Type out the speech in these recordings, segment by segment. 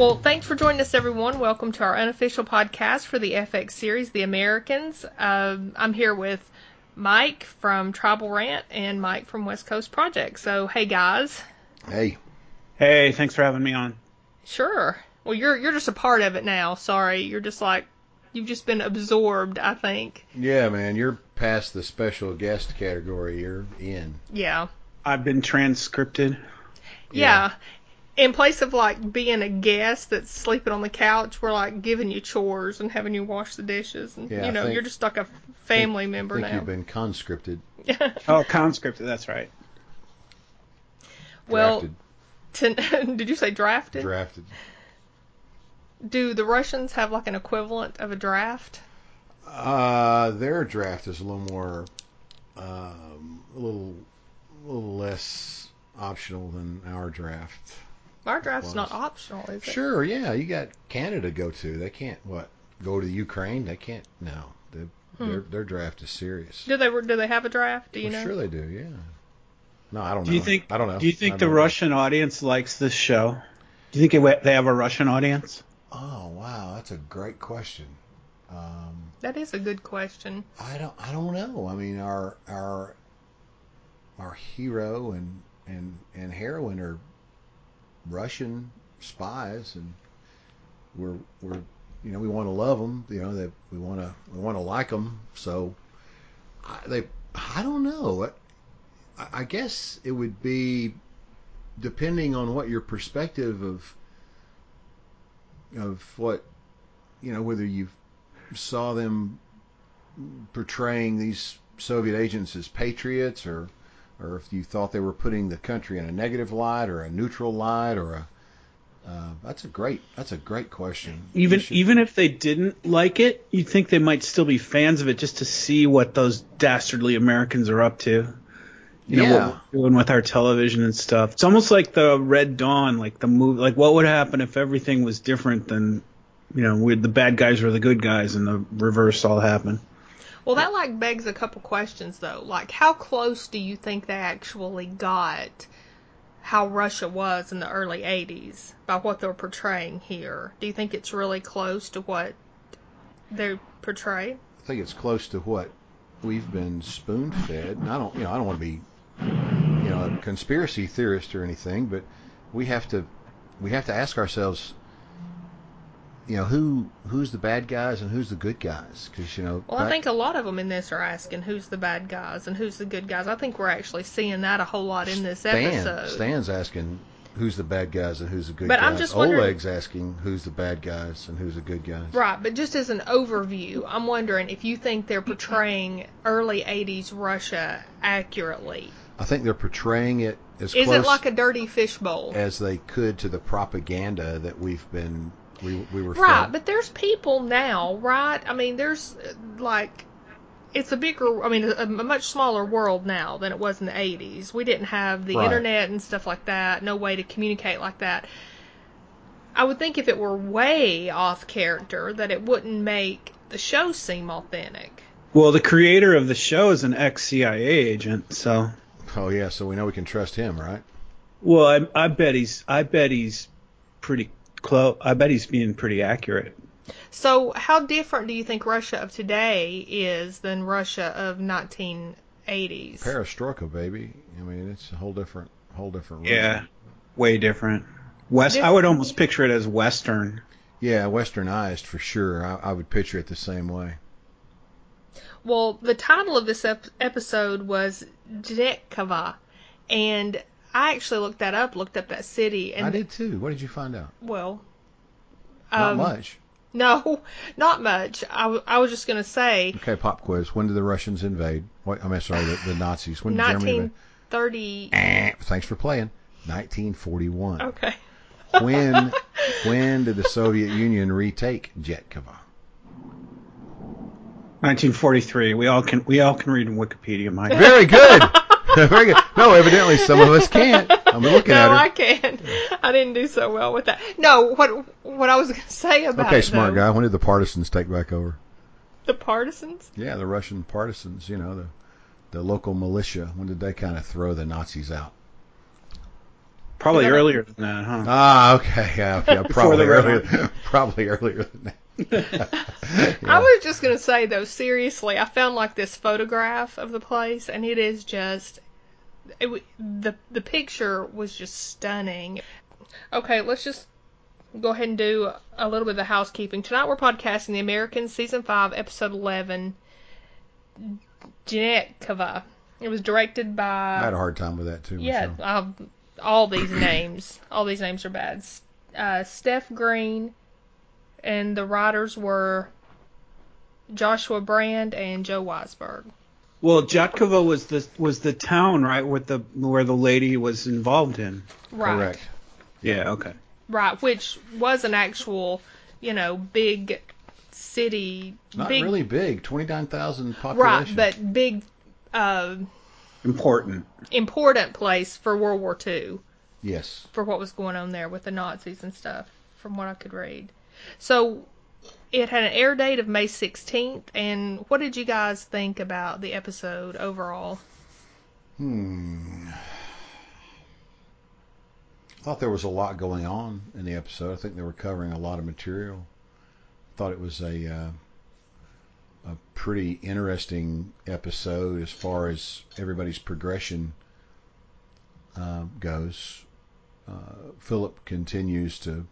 Well, thanks for joining us, everyone. Welcome to our unofficial podcast for the FX series, The Americans. Um, I'm here with Mike from Tribal Rant and Mike from West Coast Project. So, hey guys. Hey. Hey, thanks for having me on. Sure. Well, you're you're just a part of it now. Sorry, you're just like you've just been absorbed. I think. Yeah, man, you're past the special guest category. You're in. Yeah. I've been transcripted. Yeah. In place of like being a guest that's sleeping on the couch, we're like giving you chores and having you wash the dishes, and Yeah, you know think- you're just like a family I member think now. you've been conscripted, Oh, conscripted, that's right. well, drafted, to, did you say drafted? drafted. Do the Russians have like an equivalent of a draft? Uh, their draft is a little more, um, a little, a little less optional than our draft. Our draft's not optional, is it? Sure, yeah, you got Canada to go to. They can't what go to Ukraine. They can't. No, they, their their draft is serious. Do they do they have a draft? Do you Well, know? Sure, they do. Yeah. No, I don't Do know. you think? I don't know. Do you think the don't- Russian audience likes this show? Do you think it, they have a Russian audience? Oh wow, that's a great question. Um, That is a good question. I don't I don't know. I mean our our our hero and and and heroine are Russian spies and we're we're you know we want to love them, you know that we want to we want to like them. So I, they I don't know. I, I guess it would be depending on what your perspective of of what you know whether you saw them portraying these Soviet agents as patriots, or or if you thought they were putting the country in a negative light, or a neutral light, or a uh, that's a great that's a great question. Even should- even if they didn't like it, you'd think they might still be fans of it just to see what those dastardly Americans are up to. You know Yeah. what we're doing with our television and stuff. It's almost like the Red Dawn, like the movie. Like what would happen if everything was different than, you know, the bad guys were the good guys and the reverse all happened. Well, that like begs a couple questions though. Like, how close do you think they actually got how Russia was in the early '80s by what they're portraying here? Do you think it's really close to what they portray? I think it's close to what we've been spoon fed. And I don't, you know, I don't want to be, you know, a conspiracy theorist or anything, but we have to, we have to ask ourselves, you know, who who's the bad guys and who's the good guys? Because you know, Well, I think a lot of them in this are asking who's the bad guys and who's the good guys. I think we're actually seeing that a whole lot in this Stan, episode. Stan's asking who's the bad guys and who's the good But guys. I'm just wondering- Oleg's asking who's the bad guys and who's the good guys. Right, but just as an overview, I'm wondering if you think they're portraying early 80s Russia accurately. I think they're portraying it as Is close it like a dirty fishbowl? as they could to the propaganda that we've been we we were Right, fed. but there's people now, right? I mean, there's uh, like it's a bigger, I mean, a, a much smaller world now than it was in the 80s. We didn't have the Right. internet and stuff like that, no way to communicate like that. I would think if it were way off character that it wouldn't make the show seem authentic. Well, the creator of the show is an ex CIA agent, so Oh yeah, so we know we can trust him, right? well, I, I bet he's I bet he's pretty close. I bet he's being pretty accurate. So, how different do you think Russia of today is than Russia of 1980s? Perestroika, baby. I mean, it's a whole different whole different. Yeah, way different. West. I would almost picture it as Western. Yeah, westernized for sure. I, I would picture it the same way. Well, the title of this ep- episode was Dnetkova, and I actually looked that up, looked up that city, and I did too. What did you find out? well, Not um, much. No, not much. I, w- I was just gonna say Okay, pop quiz. When did the Russians invade? What, I'm sorry, the, the Nazis. When did Germany invade? 1930. Eh, Thanks for playing. 1941. Okay. When when did the Soviet Union retake Jetkova? 1943. We all can we all can read in Wikipedia, Mike. Very good. Very good. No, evidently some of us can't. I'm looking no, at her. I can't. I didn't do so well with that. No, what what I was gonna say about okay, it, smart though, guy. When did the partisans take back over? the partisans. Yeah, the Russian partisans. You know, the the local militia. When did they kind of throw the Nazis out? Probably earlier than that, huh? Ah, okay, yeah, yeah probably earlier, probably earlier than that. I was just gonna say though, seriously, I found like this photograph of the place, and it is just it, the the picture was just stunning. Okay, let's just go ahead and do a little bit of the housekeeping. Tonight we're podcasting the Americans season five, episode eleven. Jeanette Kava. It was directed by I had a hard time with that too. yeah, um, all these names, all these names are bad. Uh, Steph Green, and the writers were Joshua Brand and Joe Weisberg. Well, Dyatkovo was the was the town right with the where the lady was involved in. Right. correct. Yeah. Okay. Right, which was an actual, you know, big city. Not big, really big, twenty nine thousand population. Right, population. but big, uh, Important. important place for World War II. yes, for what was going on there with the Nazis and stuff, from what I could read. So it had an air date of May 16th, and what did you guys think about the episode overall? Hmm. I thought there was a lot going on in the episode. I think they were covering a lot of material. I thought it was a uh, a pretty interesting episode as far as everybody's progression uh, goes. Uh, Philip continues to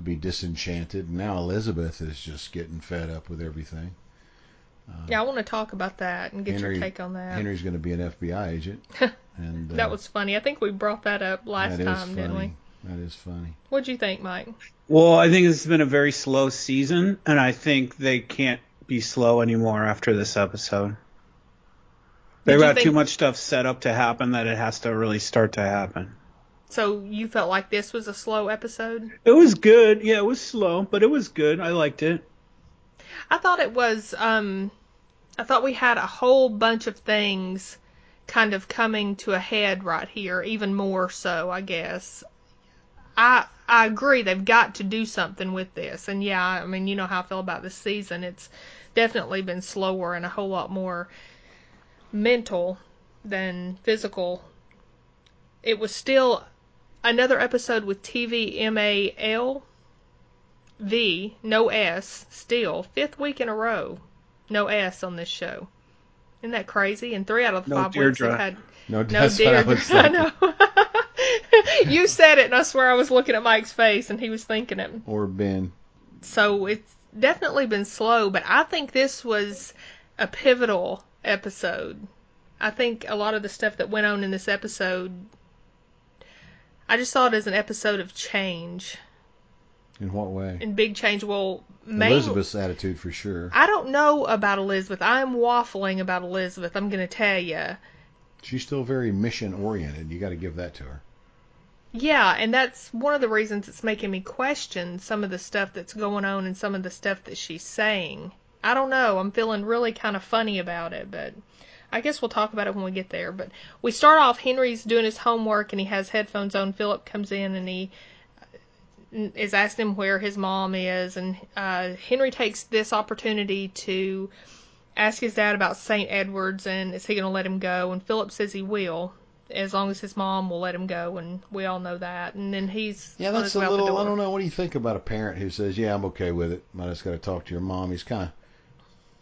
to be disenchanted. and Now Elizabeth is just getting fed up with everything. Uh, Yeah, I want to talk about that and get Henry- your take on that. Henry's going to be an FBI agent, and uh, that was funny. I think we brought that up last that is time, didn't we? That is funny. What do you think, Mike? Well, I think it's been a very slow season, and I think they can't be slow anymore after this episode. They've Did you got too much stuff set up to happen that it has to really start to happen. So you felt like this was a slow episode? It was good. Yeah, it was slow, but it was good. I liked it. I thought it was. Um, I thought we had a whole bunch of things kind of coming to a head right here, even more so, I guess. I I agree they've got to do something with this, and yeah, I mean you know how I feel about this season. It's definitely been slower and a whole lot more mental than physical. It was still another episode with TVMAL V, no S, still fifth week in a row, no S on this show. Isn't that crazy? And three out of the No five weeks Deirdre. have had No, no what I I know. you said it, and I swear I was looking at Mike's face, and he was thinking it. Or Ben. So it's definitely been slow, but I think this was a pivotal episode. I think a lot of the stuff that went on in this episode, I just saw it as an episode of change In what way? In big change. Well, main, Elizabeth's attitude for sure. I don't know about Elizabeth. I'm waffling about Elizabeth. I'm going to tell you. She's still very mission oriented. You got to give that to her. Yeah, and that's one of the reasons it's making me question some of the stuff that's going on and some of the stuff that she's saying. I don't know. I'm feeling really kind of funny about it, but I guess we'll talk about it when we get there. But we start off, Henry's doing his homework and he has headphones on. Philip comes in and he uh, is asking him where his mom is, and uh, Henry takes this opportunity to ask his dad about St. Edward's and is he going to let him go? And Philip says he will, as long as his mom will let him go, and we all know that. And then he's Yeah, that's a way out the little. I don't know. What do you think about a parent who says, "Yeah, I'm okay with it. I just got to talk to your mom." He's kind of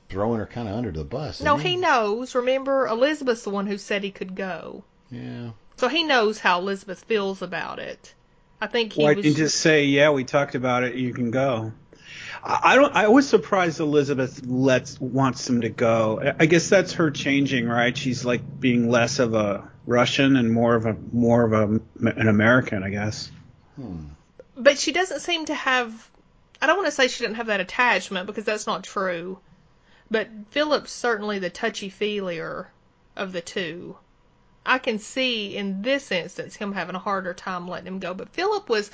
throwing her kind of under the bus. No, isn't he knows. Remember, Elizabeth's the one who said he could go, Yeah. so he knows how Elizabeth feels about it. I think he Why was. didn't you just say, "Yeah, we talked about it. You can go"? I I don't. I was surprised Elizabeth lets wants him to go. I- I guess that's her changing, right? She's like being less of a Russian and more of a more of a an American, I guess. Hmm. but she doesn't seem to have I don't want to say she didn't have that attachment because that's not true. But Philip's certainly the touchy feelier of the two. I can see in this instance him having a harder time letting him go. But Philip was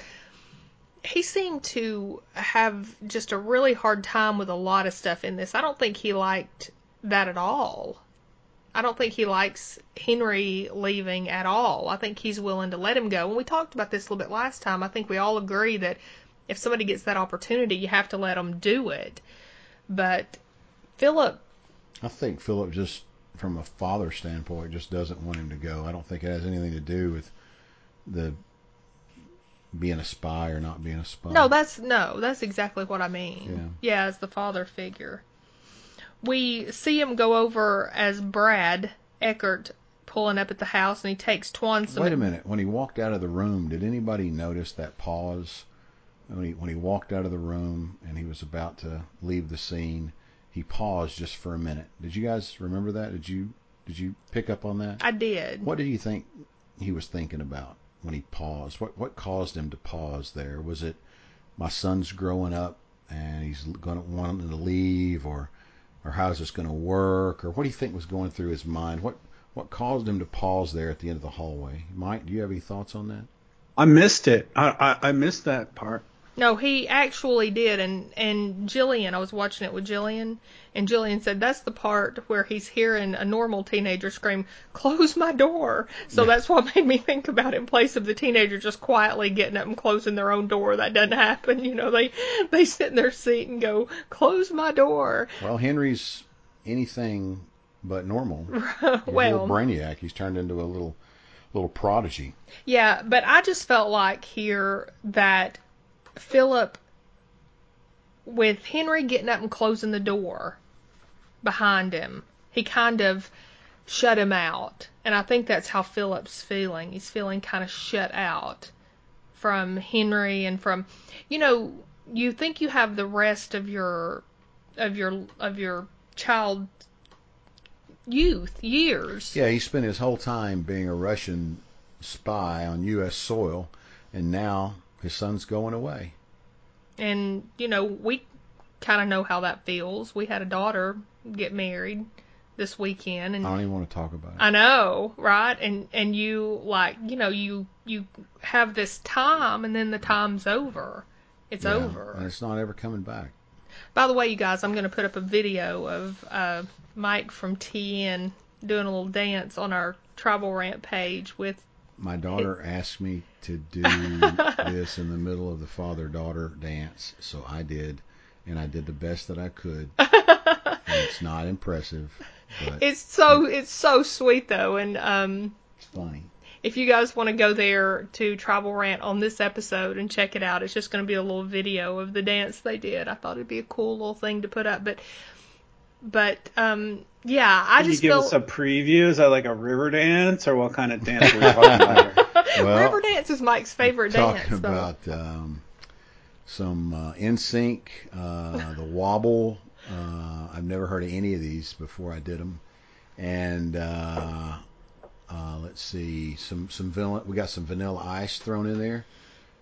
he seemed to have just a really hard time with a lot of stuff in this. I don't think he liked that at all. I don't think he likes Henry leaving at all. I think he's willing to let him go. And we talked about this a little bit last time. I think we all agree that if somebody gets that opportunity, you have to let them do it. But Philip, I think Philip just, from a father standpoint, just doesn't want him to go. I don't think it has anything to do with the being a spy or not being a spy. No, that's no, that's exactly what I mean. Yeah. Yeah, as the father figure. We see him go over as Brad Eckert pulling up at the house, and he takes Tuan some. Wait a minute. When he walked out of the room, did anybody notice that pause? When he when he walked out of the room and he was about to leave the scene, he paused just for a minute. Did you guys remember that? Did you did you pick up on that? I did. What do you think he was thinking about when he paused? What what caused him to pause there? Was it my son's growing up and he's going to want him to leave, or or how's this going to work, or what do you think was going through his mind? What what caused him to pause there at the end of the hallway? Mike, do you have any thoughts on that? I missed it. I, I, I missed that part. No, he actually did, and and Jillian, I was watching it with Jillian, and Jillian said that's the part where he's hearing a normal teenager scream, "Close my door!" So Yeah. that's what made me think about it. In place of the teenager just quietly getting up and closing their own door, that doesn't happen. You know, they they sit in their seat and go, "Close my door." Well, Henry's anything but normal. Well, brainiac. He's turned into a little little prodigy. Yeah, but I just felt like here that Philip, with Henry getting up and closing the door behind him, he kind of shut him out. And I think that's how Philip's feeling. He's feeling kind of shut out from Henry and from, you know, you think you have the rest of your, of your, of your child youth years. Yeah, he spent his whole time being a Russian spy on U.S. soil, and now his son's going away. And, you know, we kind of know how that feels. We had a daughter get married this weekend and I don't even want to talk about it. I know, right? And and you like, you know, you you have this time and then the time's over. It's Yeah, over. and it's not ever coming back. By the way, you guys, I'm going to put up a video of uh, Mike from TN doing a little dance on our Tribal Rant page with My daughter asked me to do this in the middle of the father-daughter dance, so I did, and I did the best that I could. and it's not impressive, but It's so it's so sweet though, and um, it's funny. if you guys want to go there to Tribal Rant on this episode and check it out, it's just going to be a little video of the dance they did. I thought it'd be a cool little thing to put up, but but um, yeah, I Can you just give feel us a preview? Is that like a river dance, or what kind of dance are we talking about here? Well, River Dance is Mike's favorite Talking dance. though. about um, some uh, NSYNC, uh, the Wobble. Uh, I've never heard of any of these before I did them, and uh, uh, let's see, some some vanilla. We got some Vanilla Ice thrown in there,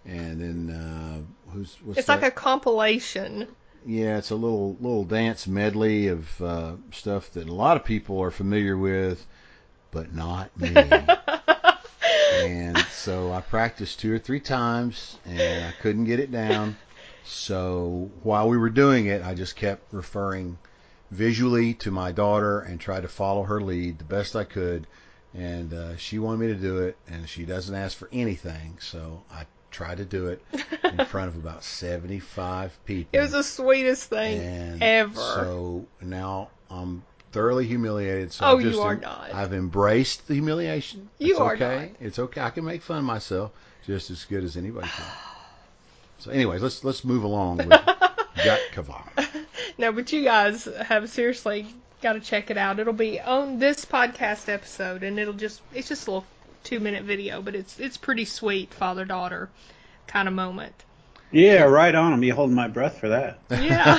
and then uh, who's It's that? like a compilation. Yeah, it's a little little dance medley of uh, stuff that a lot of people are familiar with, but not me. and so I practiced two or three times, and I couldn't get it down. So while we were doing it, I just kept referring visually to my daughter and tried to follow her lead the best I could. And uh, she wanted me to do it, and she doesn't ask for anything, so I tried to do it in front of about 75 people. It was the sweetest thing and ever. So now I'm thoroughly humiliated. So Oh, I've just you are em- not. I've embraced the humiliation. You it's are okay. It's okay. I can make fun of myself just as good as anybody can. So, anyways, let's let's move along with Got Kavar. No, but you guys have seriously got to check it out. It'll be on this podcast episode, and it'll just it's just a little two minute video, but it's it's pretty sweet father daughter kind of moment. Yeah, right on. I'm be holding my breath for that. Yeah.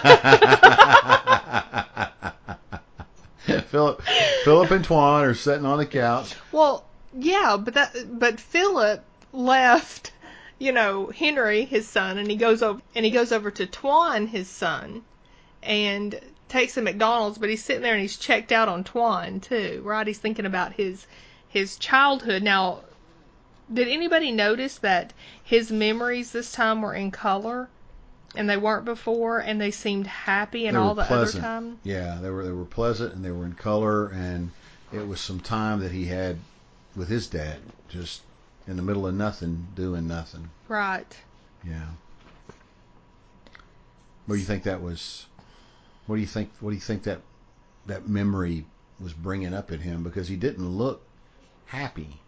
Philip, Philip and Tuan are sitting on the couch. well, yeah, but that but Philip left, you know, Henry his son, and he goes over and he goes over to Tuan his son, and takes him McDonald's, but he's sitting there and he's checked out on Tuan too, right? He's thinking about his his childhood. Now, did anybody notice that his memories this time were in color, and they weren't before, and they seemed happy, and all the pleasant. other time? Yeah, they were they were pleasant and they were in color, and it was some time that he had with his dad, just in the middle of nothing, doing nothing. Right. Yeah. What do you think that was? What do you think? What do you think that that memory was bringing up in him? Because he didn't look happy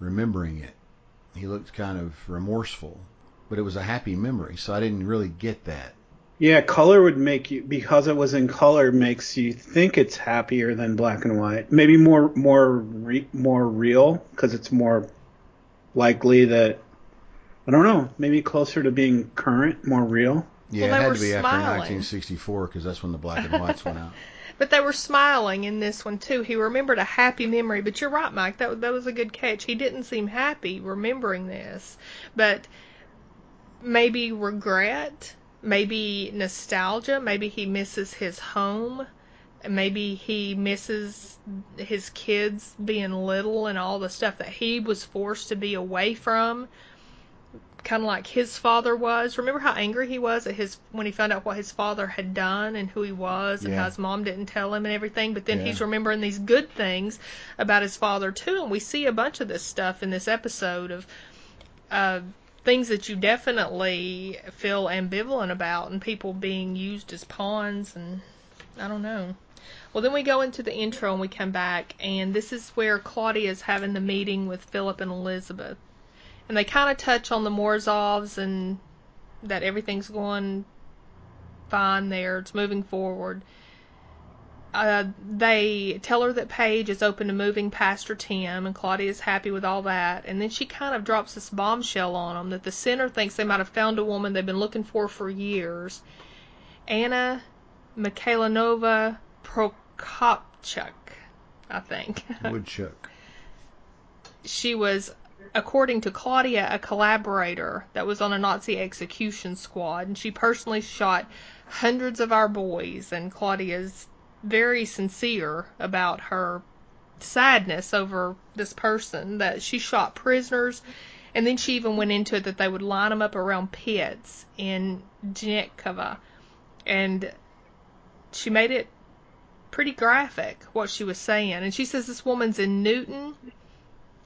remembering it. he looked kind of remorseful, but it was a happy memory, so I didn't really get that. Yeah, color would make you because it was in color makes you think it's happier than black and white. Maybe more more re, more real because it's more likely that I don't know, maybe closer to being current, more real. Yeah, Well, it they had were to be after smiling. 1964 because that's when the black and whites went out. But they were smiling in this one too. He remembered a happy memory. But you're right, Mike. That that was a good catch. He didn't seem happy remembering this, but maybe regret, maybe nostalgia, maybe he misses his home, maybe he misses his kids being little and all the stuff that he was forced to be away from. Kind of like his father was. Remember how angry he was at his when he found out what his father had done and who he was and Yeah. how his mom didn't tell him and everything. But then Yeah. he's remembering these good things about his father too, and we see a bunch of this stuff in this episode of uh, things that you definitely feel ambivalent about and people being used as pawns and I don't know. Well, then we go into the intro and we come back, and this is where Claudia is having the meeting with Philip and Elizabeth. And they kind of touch on the Morozovs and that everything's going fine there. It's moving forward. Uh, they tell her that Paige is open to moving past her Tim, and Claudia's happy with all that. And then she kind of drops this bombshell on them that the center thinks they might have found a woman they've been looking for for years. Anna Mikhailanova Prokopchuk, I think. Woodchuck. she was, according to Claudia, a collaborator that was on a Nazi execution squad, and she personally shot hundreds of our boys. And Claudia's very sincere about her sadness over this person that she shot prisoners. And then she even went into it that they would line them up around pits in Zhnetkova. And she made it pretty graphic what she was saying. And she says this woman's in Newton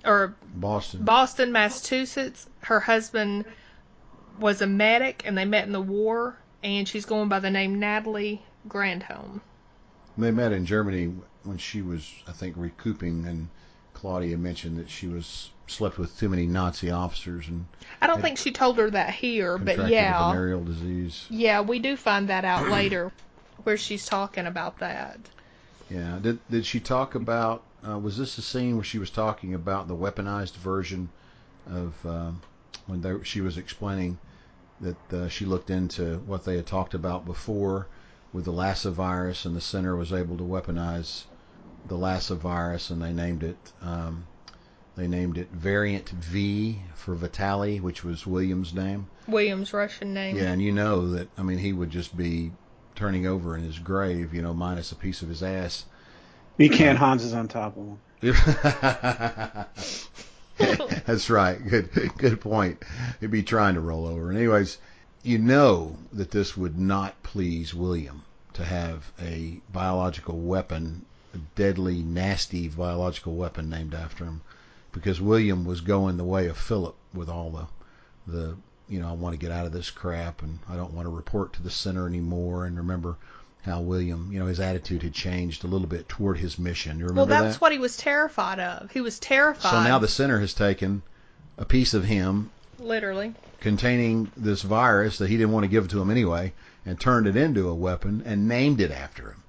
or Boston. Boston, Massachusetts. Her husband was a medic and they met in the war. And she's going by the name Natalie Granholm. They met in Germany when she was, I think, recouping, and Claudia mentioned that she was slept with too many Nazi officers and I don't think she told her that here, but contracted yeah. venereal disease. Yeah, we do find that out later where she's talking about that. Yeah. Did did she talk about? Uh, was this the scene where she was talking about the weaponized version of um, when they, she was explaining that uh, she looked into what they had talked about before with the Lassa virus, and the center was able to weaponize the Lassa virus, and they named it. Um, they named it Variant V for Vitali, which was William's name. William's Russian name. Yeah, and you know that I mean he would just be turning over in his grave, you know, minus a piece of his ass. He can't. Hans is on top of him. That's right. Good good point. He'd be trying to roll over. And anyways, you know that this would not please William to have a biological weapon, a deadly, nasty biological weapon named after him, because William was going the way of Philip with all the the you know I want to get out of this crap and I don't want to report to the center anymore. And remember how William, you know, his attitude had changed a little bit toward his mission. You remember well, that's that? what he was terrified of. He was terrified. So now the center has taken a piece of him literally. containing this virus that he didn't want to give to him anyway and turned it into a weapon and named it after him.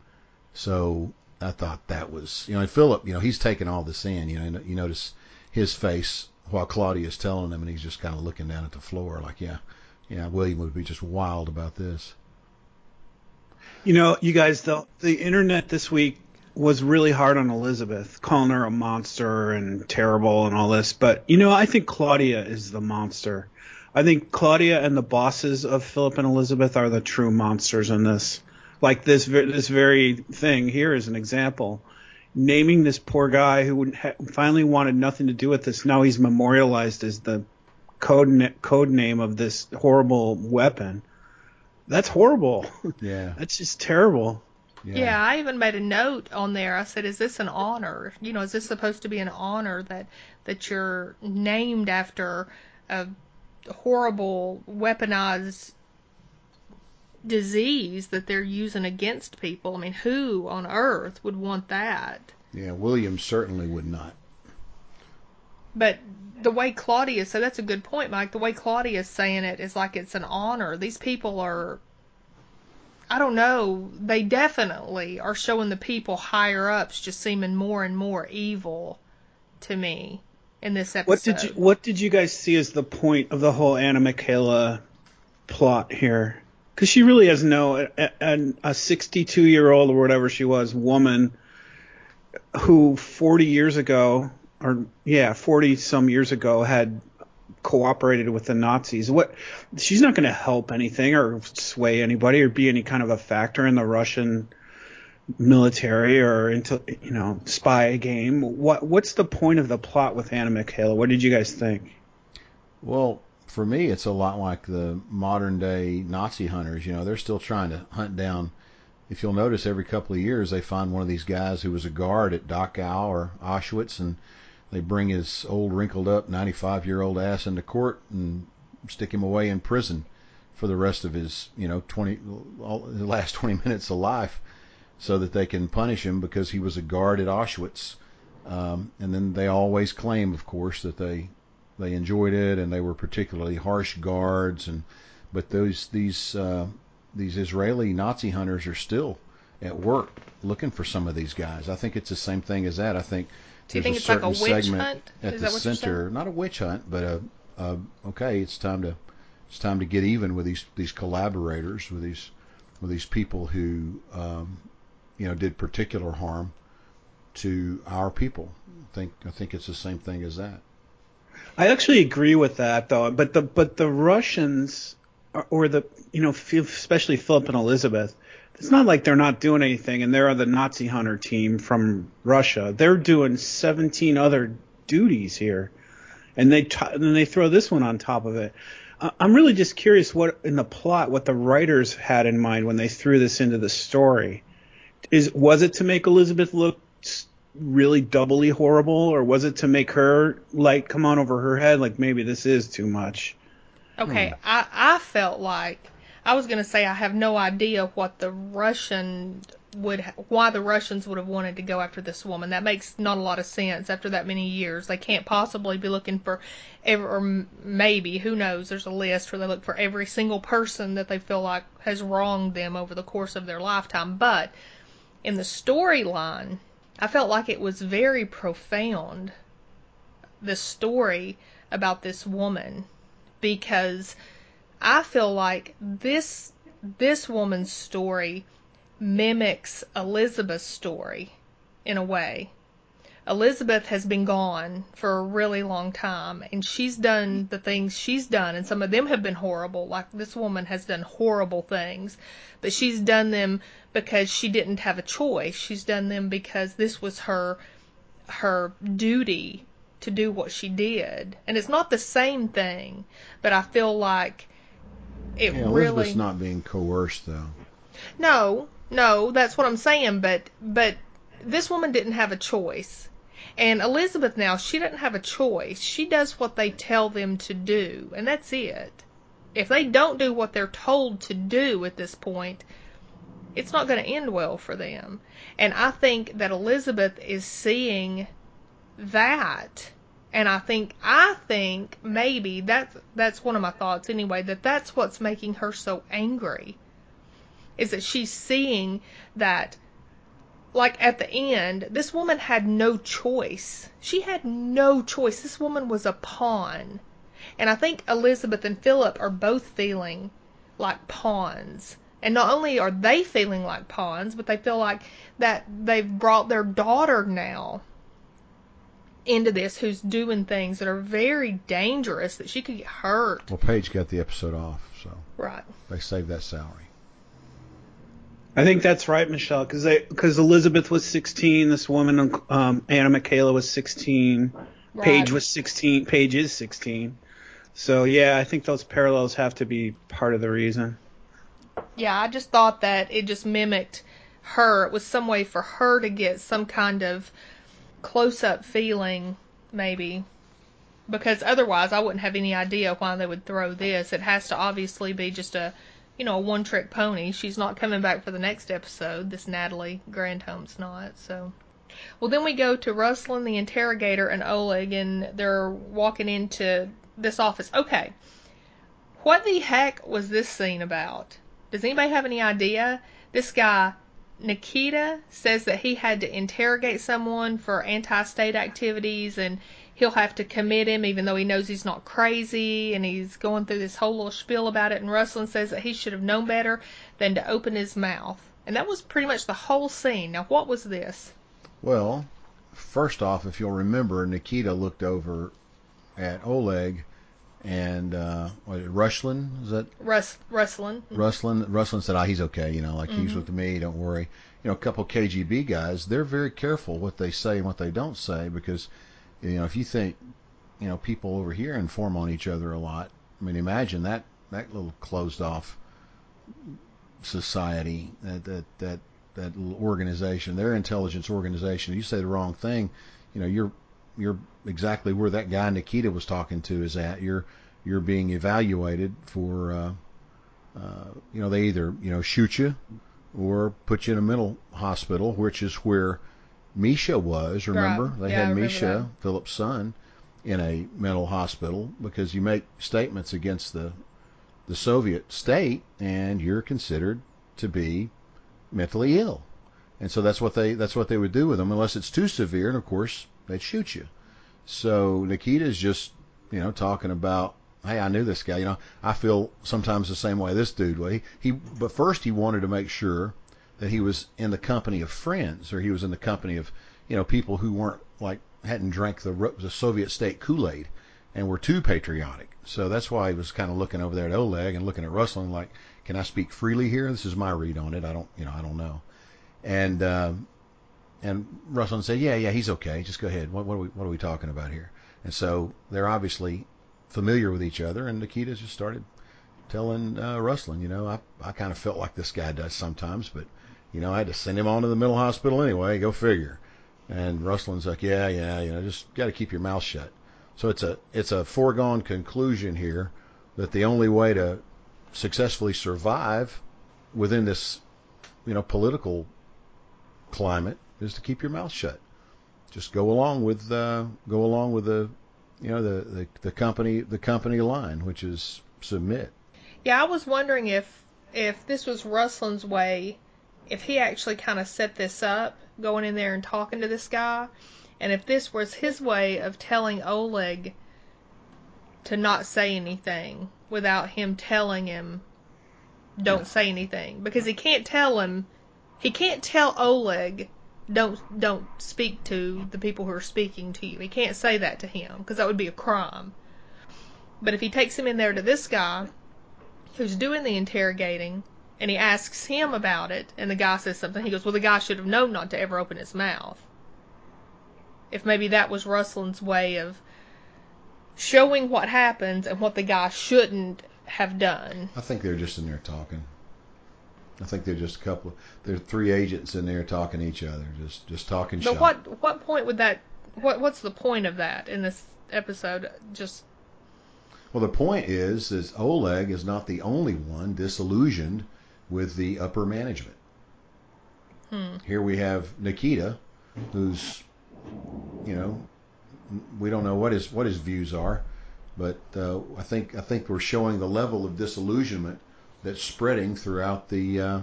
So I thought that was, you know, and Philip, you know, he's taking all this in, you know, you notice his face while Claudia's telling him and he's just kind of looking down at the floor like, yeah, yeah, William would be just wild about this. You know, you guys, the the internet this week was really hard on Elizabeth, calling her a monster and terrible and all this. But you know, I think Claudia is the monster. I think Claudia and the bosses of Philip and Elizabeth are the true monsters in this. Like this this very thing here is an example. Naming this poor guy who ha- finally wanted nothing to do with this. Now he's memorialized as the code na- code name of this horrible weapon. That's horrible. Yeah. That's just terrible. Yeah. I even made a note on there. I said, "Is this an honor? You know, is this supposed to be an honor that that you're named after a horrible weaponized disease that they're using against people? I mean, who on earth would want that?" Yeah, William certainly would not. But the way Claudia said that's a good point, Mike. The way Claudia's saying it is like it's an honor. These people are I don't know, they definitely are showing the people higher ups just seeming more and more evil to me in this episode. What did you What did you guys see as the point of the whole Anna Michaela plot here? Because she really has no a, a 62 year old or whatever she was woman who 40 years ago or yeah 40 some years ago had cooperated with the Nazis. What she's not going to help anything or sway anybody or be any kind of a factor in the Russian military or into you know spy game. What what's the point of the plot with Anna Michaela? What did you guys think? Well, for me, it's a lot like the modern day Nazi hunters. You know, they're still trying to hunt down. If you'll notice, every couple of years they find one of these guys who was a guard at Dachau or Auschwitz, and they bring his old wrinkled up 95 year old ass into court and stick him away in prison for the rest of his you know 20 all, the last 20 minutes of life so that they can punish him because he was a guard at Auschwitz. Um, and then they always claim, of course, that they they enjoyed it and they were particularly harsh guards. And but those these uh, these Israeli Nazi hunters are still at work looking for some of these guys. I think it's the same thing as that. I think Do you think a it's like a witch segment hunt? at Is the that what you're center, not a witch hunt, but a, a okay, it's time to it's time to get even with these these collaborators with these with these people who um, you know did particular harm to our people. I think I think it's the same thing as that. I actually agree with that though, but the but the Russians or the you know especially Philip and Elizabeth, it's not like they're not doing anything and they're the Nazi hunter team from Russia. They're doing 17 other duties here, and they t- and they throw this one on top of it. I'm really just curious what in the plot what the writers had in mind when they threw this into the story. Is was it to make Elizabeth look really doubly horrible, or was it to make her light come on over her head? Like maybe this is too much. Okay, Hmm. I I felt like I was gonna say I have no idea what the Russian would why the Russians would have wanted to go after this woman. That makes not a lot of sense after that many years. They can't possibly be looking for every or maybe who knows. There's a list where they look for every single person that they feel like has wronged them over the course of their lifetime. But in the storyline, I felt like it was very profound. The story about this woman because I feel like this this woman's story mimics Elizabeth's story in a way. Elizabeth has been gone for a really long time and she's done the things she's done and some of them have been horrible like this woman has done horrible things but she's done them because she didn't have a choice she's done them because this was her her duty to do what she did and it's not the same thing but I feel like it Yeah, really Elizabeth's not being coerced though. no, no, that's what I'm saying, but but this woman didn't have a choice. And Elizabeth now, she doesn't have a choice. She does what they tell them to do, and that's it. If they don't do what they're told to do at this point, it's not going to end well for them. And I think that Elizabeth is seeing that and I think I think maybe that's that's one of my thoughts anyway that that's what's making her so angry is that she's seeing that like at the end this woman had no choice. She had no choice. This woman was a pawn. And i think elizabeth and philip are both feeling like pawns. And not only are they feeling like pawns but they feel like that they've brought their daughter now into this who's doing things that are very dangerous that she could get hurt Well, Paige got the episode off, so right they saved that salary. I think that's right, Michelle, because because Elizabeth was 16, this woman, um, Anna Michaela was 16, Paige was 16, Paige is 16. So yeah, I think those parallels have to be part of the reason. Yeah, I just thought that it just mimicked her. It was some way for her to get some kind of close up feeling, maybe. Because otherwise, I wouldn't have any idea why they would throw this. It has to obviously be just a, you know, a one trick pony. She's not coming back for the next episode. This Natalie Granholm's not. So, Well, then we go to Ruslan, the interrogator, and Oleg, and they're walking into this office. Okay, what the heck was this scene about? Does anybody have any idea? This guy, Nikita, says that he had to interrogate someone for anti state activities and he'll have to commit him even though he knows he's not crazy and he's going through this whole little spiel about it and Ruslan says that he should have known better than to open his mouth. And that was pretty much the whole scene. Now what was this? Well, first off, if you'll remember, Nikita looked over at Oleg and uh what is it, Ruslan is that Rus Ruslan. Ruslan Ruslan said, "Ah, he's okay. You know, like he's Mhm. with me. Don't worry." You know, a couple KGB guys, they're very careful what they say and what they don't say because, you know, if you think, you know, people over here inform on each other a lot. I mean, imagine that that little closed off society, that that that that organization, their intelligence organization. You say the wrong thing, you know, you're you're exactly where that guy Nikita was talking to is at. You're you're being evaluated for, uh, uh, you know, they either you know shoot you or put you in a mental hospital, which is where Misha was. Remember, Right. they Yeah, had Misha. Philip's son, in a mental hospital because you make statements against the the Soviet state and you're considered to be mentally ill. And so that's what they that's what they would do with them unless it's too severe and of course they'd shoot you. So Nikita's just, you know, talking about hey, I knew this guy, you know, I feel sometimes the same way this dude was. He, he but first he wanted to make sure that he was in the company of friends or he was in the company of, you know, people who weren't like hadn't drank the the Soviet state Kool-Aid and were too patriotic. So that's why he was kind of looking over there at Oleg and looking at Ruslan like, can I speak freely here? This is my read on it. I don't, you know, I don't know. And um, and Ruslan said, yeah, yeah, he's okay. Just go ahead. What, what are we what are we talking about here? And so they're obviously familiar with each other. And Nikita just started telling uh, you know, I I kind of felt like this guy does sometimes, but you know, I had to send him on to the mental hospital anyway. Go figure. And Ruslan's like, yeah, yeah, you know, just got to keep your mouth shut. So it's a it's a foregone conclusion here that the only way to successfully survive within this, you know, political climate is to keep your mouth shut. Just go along with uh, go along with the, you know, the, the the company the company line, which is submit. Yeah, I was wondering if if this was Ruslan's way, if he actually kind of set this up, going in there and talking to this guy, and if this was his way of telling Oleg to not say anything without him telling him don't Yeah. say anything because he can't tell him he can't tell Oleg don't don't speak to the people who are speaking to you. He can't say that to him because that would be a crime. But if he takes him in there to this guy who's doing the interrogating and he asks him about it and the guy says something, he goes, Well, the guy should have known not to ever open his mouth. If maybe that was Ruslan's way of showing what happens and what the guy shouldn't have done. I think they're just in there talking. I think they're just a couple. Of, they're three agents in there talking to each other, just just talking But shop. what what point would that what what's the point of that in this episode? Just Well, the point is, is Oleg is not the only one disillusioned with the upper management. hmm. Here we have Nikita, who's, you know, we don't know what his what his views are, but uh, I think I think we're showing the level of disillusionment that's spreading throughout the, uh,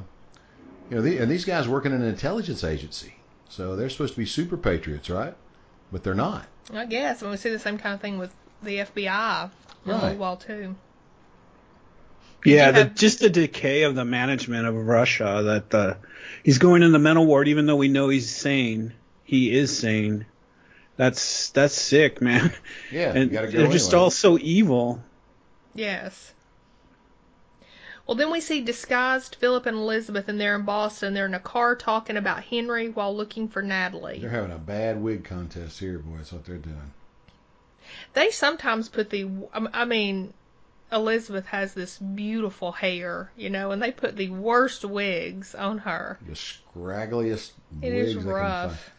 you know, the, and these guys working in an intelligence agency, so they're supposed to be super patriots, right? But they're not. I guess. And we see the same kind of thing with the FBI for a Right. little while too. Yeah, you the, just the decay of the management of Russia. That the he's going in the mental ward, even though we know he's sane. He is sane. That's that's sick, man. Yeah, and you got to go they're just all so evil. Yes. Well, then we see disguised Philip and Elizabeth, and they're in Boston. They're in a car talking about Henry while looking for Natalie. They're having a bad wig contest here, boy. That's what they're doing. They sometimes put the, um, I mean, Elizabeth has this beautiful hair, you know, and they put the worst wigs on her. The scraggliest It wigs is they can find. rough.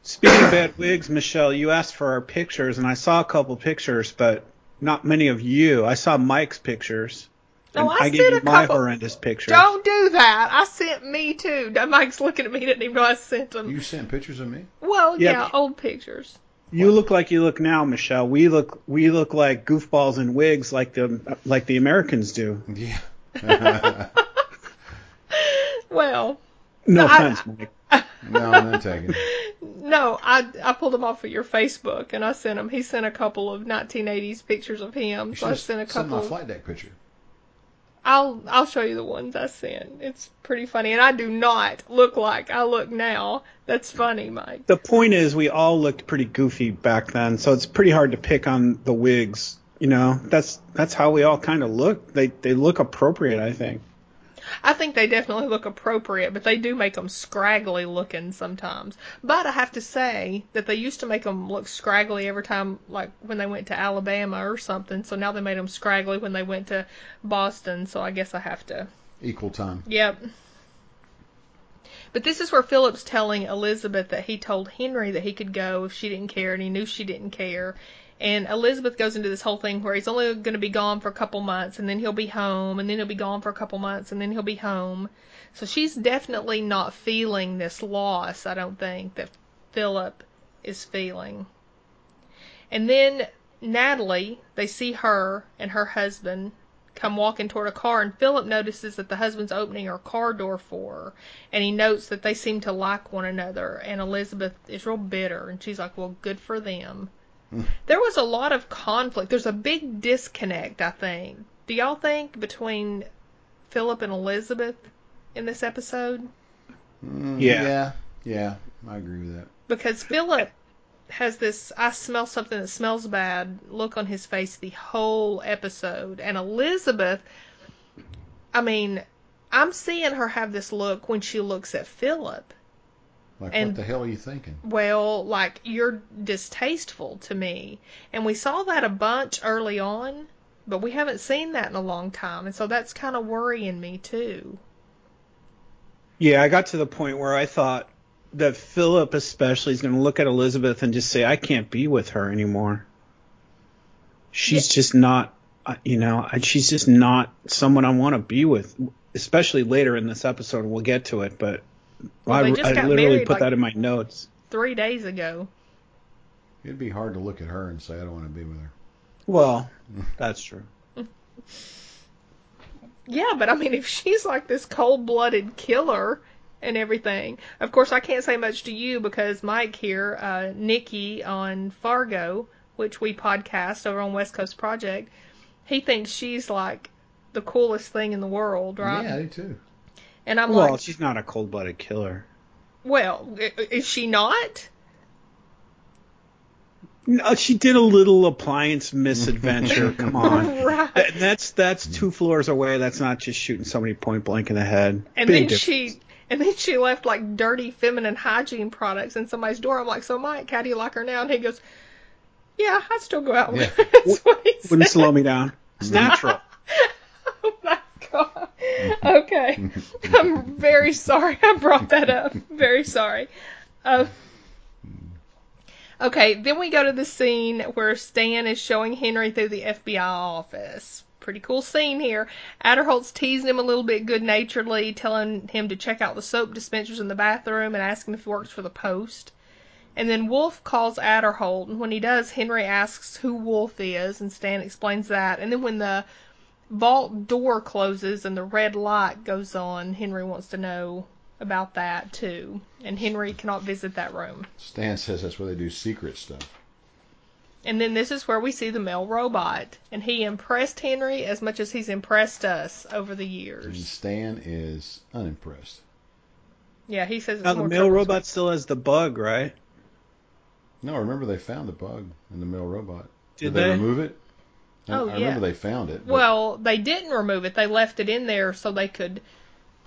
Speaking of bad wigs, Michelle, you asked for our pictures, and I saw a couple pictures, but not many of you. I saw Mike's pictures. No, And I, I gave sent you a my couple. horrendous pictures. Don't do that. I sent me too. Mike's looking at me. Didn't even know I sent them. You sent pictures of me? Well, Yeah, yeah, old pictures. You look like you look now, Michelle. We look we look like goofballs in wigs, like the like the Americans do. Yeah. Well, No I- offense, Mike. no, none taken. no, I I pulled them off of your Facebook and I sent him. He sent a couple of 1980s pictures of him. You So I sent a send couple. my of- flight deck picture. I'll I'll show you the ones I sent. It's pretty funny, and I do not look like I look now. That's funny, Mike. The point is, we all looked pretty goofy back then, so it's pretty hard to pick on the wigs. You know, that's that's how we all kind of look. They they look appropriate, I think. I think they definitely look appropriate, but they do make them scraggly looking sometimes. But I have to say that they used to make them look scraggly every time, like when they went to Alabama or something. So now they made them scraggly when they went to Boston. So I guess I have to. Equal time. Yep. But this is where Philip's telling Elizabeth that he told Henry that he could go if she didn't care, and he knew she didn't care. And Elizabeth goes into this whole thing where he's only going to be gone for a couple months, and then he'll be home, and then he'll be gone for a couple months, and then he'll be home. So she's definitely not feeling this loss, I don't think, that Philip is feeling. And then Natalie, they see her and her husband come walking toward a car, and Philip notices that the husband's opening her car door for her, and he notes that they seem to like one another, and Elizabeth is real bitter, and she's like, well, good for them. There was a lot of conflict. There's a big disconnect, I think. Do y'all think between Philip and Elizabeth in this episode? Mm, Yeah. Yeah. Yeah. I agree with that. Because Philip has this I smell something that smells bad look on his face the whole episode. And Elizabeth, I mean, I'm seeing her have this look when she looks at Philip. Like, And- what the hell are you thinking? Well, like, you're distasteful to me. And we saw that a bunch early on, but we haven't seen that in a long time. And so that's kind of worrying me, too. Yeah, I got to the point where I thought that Philip, especially, is going to look at Elizabeth and just say, "I can't be with her anymore." She's just not, uh, you know, she's just not someone I want to be with. Especially later in this episode, we'll get to it, but Well, I, just I literally put like- that in my notes. Three days ago. It'd be hard to look at her and say, I don't want to be with her. Well, that's true. Yeah, but I mean, if she's like this cold blooded killer and everything, of course, I can't say much to you because Mike here, uh, Nikki on Fargo, which we podcast over on West Coast Project, he thinks she's like the coolest thing in the world, right? Yeah, I do too. And I'm Well, like, she's not a cold-blooded killer. well, is she not? No, she did a little appliance misadventure. Come on. right. That's that's two floors away. That's not just shooting somebody point blank in the head. And Big then difference. she. And then she left like dirty feminine hygiene products in somebody's door. I'm like, so Mike, how do you like her now? And he goes, Yeah, I still go out with Yeah. her. That's what he wouldn't said. slow me down. It's natural. oh my god. Okay. I'm very sorry I brought that up. Very sorry. Uh, okay, then we go to the scene where Stan is showing Henry through the FBI office. Pretty cool scene here. Aderholt's teasing him a little bit good naturedly, telling him to check out the soap dispensers in the bathroom and ask him if he works for the post. And then Wolf calls Adderholt, and when he does, Henry asks who Wolf is, and Stan explains that. And then when the vault door closes and the red light goes on, Henry wants to know about that too. And Henry cannot visit that room. Stan says that's where they do secret stuff. And then this is where we see the mail robot. And he impressed Henry as much as he's impressed us over the years. And years. Stan is unimpressed. Yeah, he says it's Now the more mail robot still has the bug, right? No, remember they found the bug in the mail robot. Did they, they? remove it? I- Oh, I yeah. remember they found it. Well, they didn't remove it. They left it in there so they could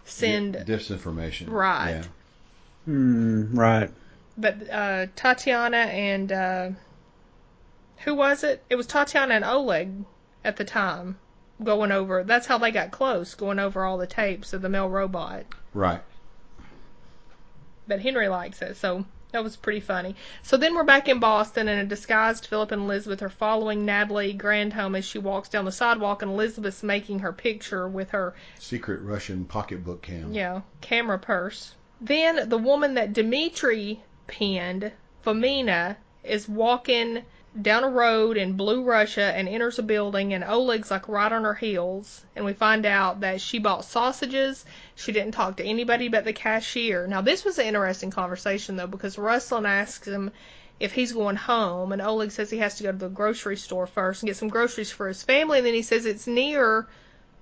send. di- disinformation. Right. Yeah. Hmm. Right. But uh, Tatiana and uh, who was it? It was Tatiana and Oleg at the time going over. That's how they got close, going over all the tapes of the mail robot. Right. But Henry likes it, so That was pretty funny. So then we're back in Boston, and a disguised Philip and Elizabeth are following Natalie Granholm as she walks down the sidewalk, and Elizabeth's making her picture with her Secret Russian pocketbook cam. yeah camera purse. Then the woman that Dmitri pinned, Fomina, is walking down a road in Byelorussia and enters a building, and Oleg's like right on her heels, and we find out that she bought sausages. She didn't talk to anybody but the cashier. Now this was an interesting conversation though because Ruslan asks him if he's going home, and Oleg says he has to go to the grocery store first and get some groceries for his family, and then he says it's near.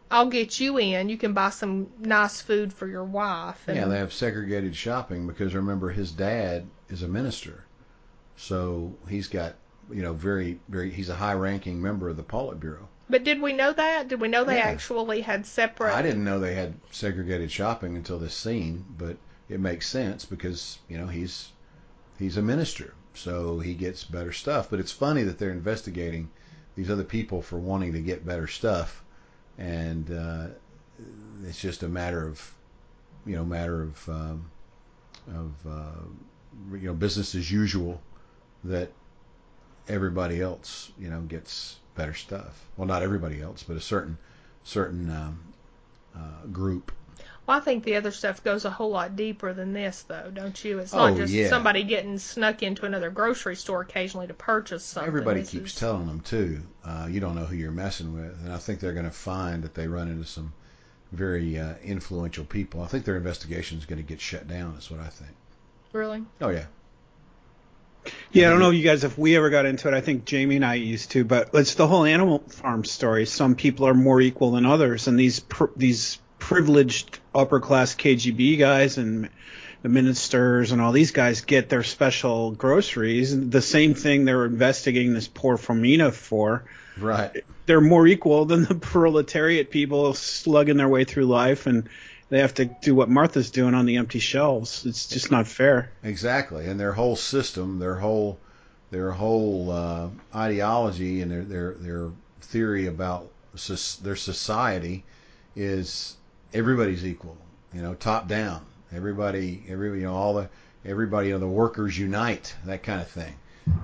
I'll get you in. You can buy some nice food for your wife. And Yeah, they have segregated shopping because remember his dad is a minister, so he's got you know very very he's a high-ranking member of the Politburo. But did we know that? Did we know they Yeah. actually had separate? I didn't know they had segregated shopping until this scene, but it makes sense because you know he's he's a minister, so he gets better stuff. But it's funny that they're investigating these other people for wanting to get better stuff, and uh, it's just a matter of you know matter of um, of uh, you know business as usual that everybody else you know gets better stuff. Well, not everybody else, but a certain certain um, uh, group. Well, I think the other stuff goes a whole lot deeper than this, though, don't you? It's Oh, not just yeah. somebody getting snuck into another grocery store occasionally to purchase something. Everybody This keeps is- telling them too. Uh, you don't know who you're messing with, and I think they're going to find that they run into some very uh, influential people. I think their investigation is going to get shut down. Is what I think. Really? Oh yeah, Yeah, I don't know if you guys, if we ever got into it. I think Jamie and I used to, but it's the whole Animal Farm story. Some people are more equal than others, and these pr- these privileged upper class KGB guys and the ministers and all these guys get their special groceries. And the same thing they're investigating this poor Fomina for. right. They're more equal than the proletariat people slugging their way through life, and they have to do what Martha's doing on the empty shelves. It's just not fair. Exactly, and their whole system, their whole their whole uh, ideology, and their their their theory about their society is everybody's equal. You know, top down. Everybody, every you know, all the everybody, you know, the workers unite, that kind of thing.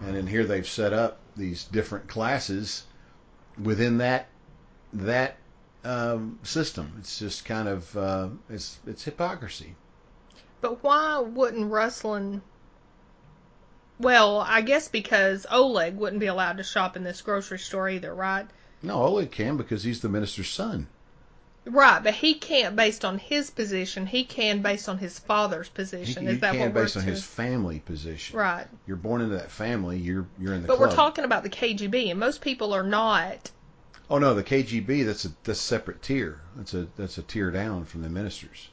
And then here they've set up these different classes within that that um, system. It's just kind of uh, it's it's hypocrisy. But why wouldn't Ruslan? Well, I guess because Oleg wouldn't be allowed to shop in this grocery store either, right? No, Oleg can because he's the minister's son. Right, but he can't based on his position. He can based on his father's position. you Is that can what based on to- his family position. Right. You're born into that family. You're you're in the But club. we're talking about the KGB, and most people are not. Oh no, the KGB. That's a that's a separate tier. That's a that's a tier down from the ministers.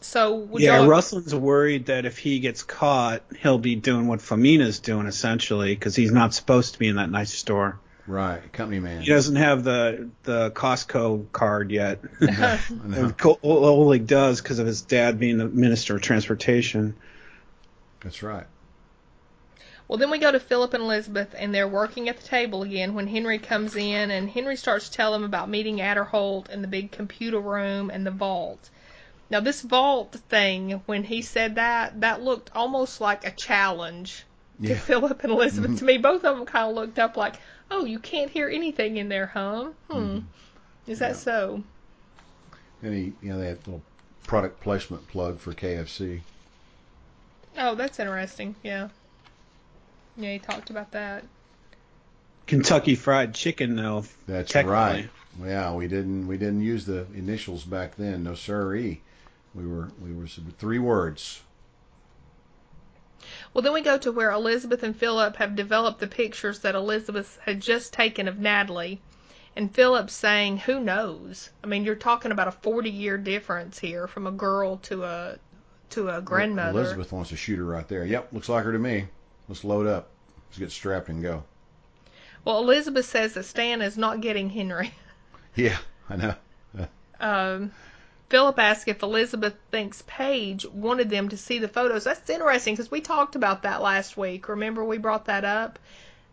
So would yeah, y'all, Ruslan's worried that if he gets caught, he'll be doing what Fomina's doing essentially, because he's not supposed to be in that nice store. Right, company man. He doesn't have the the Costco card yet. No, no. Oleg does because of his dad being the minister of transportation. That's right. Well, then we go to Philip and Elizabeth, and they're working at the table again when Henry comes in, and Henry starts to tell them about meeting Aderholt in the big computer room and the vault. Now, this vault thing, when he said that, that looked almost like a challenge to Yeah. Philip and Elizabeth. Mhm. To me, both of them kind of looked up like, "Oh, you can't hear anything in there, huh? Hmm, Mhm. is that Yeah. so?" And he, you know, they had a little product placement plug for KFC. Oh, that's interesting. Yeah, yeah, he talked about that. Kentucky Fried Chicken, though. That's right. Yeah, we didn't we didn't use the initials back then. No siree. We were we were three words. Well, then we go to where Elizabeth and Philip have developed the pictures that Elizabeth had just taken of Natalie. And Philip's saying, who knows? I mean, you're talking about a 40 year difference here from a girl to a to a grandmother. Elizabeth wants to shoot her right there. Yep, looks like her to me. Let's load up. Let's get strapped and go. Well, Elizabeth says that Stan is not getting Henry. Yeah, I know. Um, Philip asks if Elizabeth thinks Paige wanted them to see the photos. That's interesting because we talked about that last week. Remember we brought that up?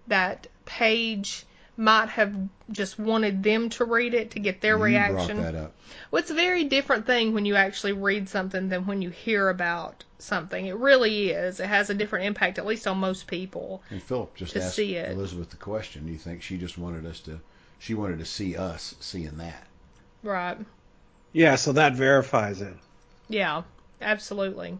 That Paige might have just wanted them to read it to get their you reaction. brought that up. Well, it's a very different thing when you actually read something than when you hear about something. It really is. It has a different impact, at least on most people. And Philip just To asked see it. Elizabeth the question. Do you think she just wanted us to? She wanted to see us seeing that. Right. Yeah, so that verifies it. Yeah, absolutely.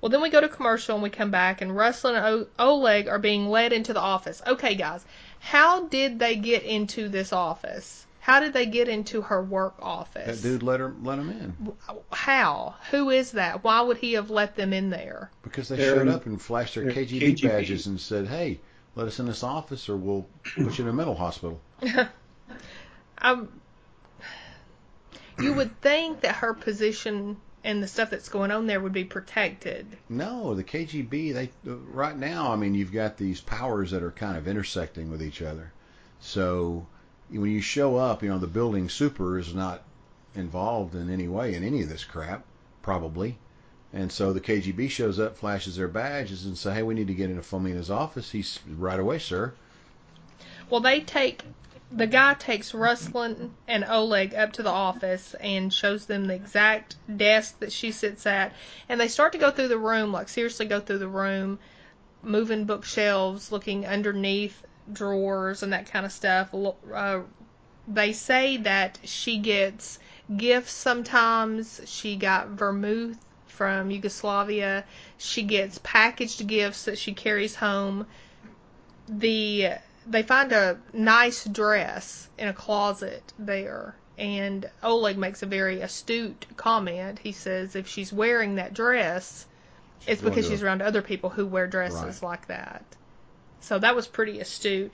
Well, then we go to commercial and we come back, and Russell and o- Oleg are being led into the office. Okay, guys, how did they get into this office? How did they get into her work office? That dude let her let him in How? Who is that? Why would he have let them in there? because they They're showed up and flashed their KGB, KGB. badges and said, "Hey, let us in this office, or we'll put you in a mental hospital." Um, you would think that her position and the stuff that's going on there would be protected. No, the KGB. They right now. I mean, you've got these powers that are kind of intersecting with each other. So when you show up, you know the building super is not involved in any way in any of this crap, probably. And so the KGB shows up, flashes their badges, and say, "Hey, we need to get into Fomina's office." He's right away, sir. Well, they take the guy takes Ruslan and Oleg up to the office and shows them the exact desk that she sits at, and they start to go through the room, like seriously go through the room, moving bookshelves, looking underneath drawers and that kind of stuff. Uh, they say that she gets gifts sometimes. She got vermouth from Yugoslavia. She gets packaged gifts that she carries home. The they find a nice dress in a closet there, and Oleg makes a very astute comment. He says if she's wearing that dress, it's because she's around other people who wear dresses Right. like that. So that was pretty astute.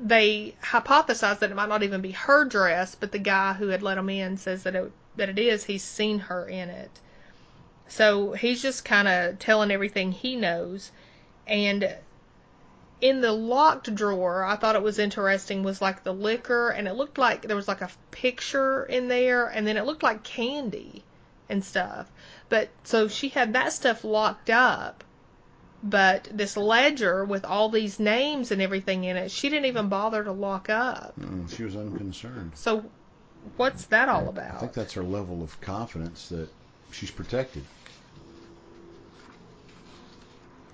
They hypothesize that it might not even be her dress, but the guy who had let them in says that it that it is. He's seen her in it. So he's just kind of telling everything he knows. And in the locked drawer, I thought it was interesting was like the liquor, and it looked like there was like a picture in there, and then it looked like candy and stuff. But so she had that stuff locked up. But this ledger with all these names and everything in it, she didn't even bother to lock up. Mm, she was unconcerned. So what's that all about? I think that's her level of confidence that she's protected.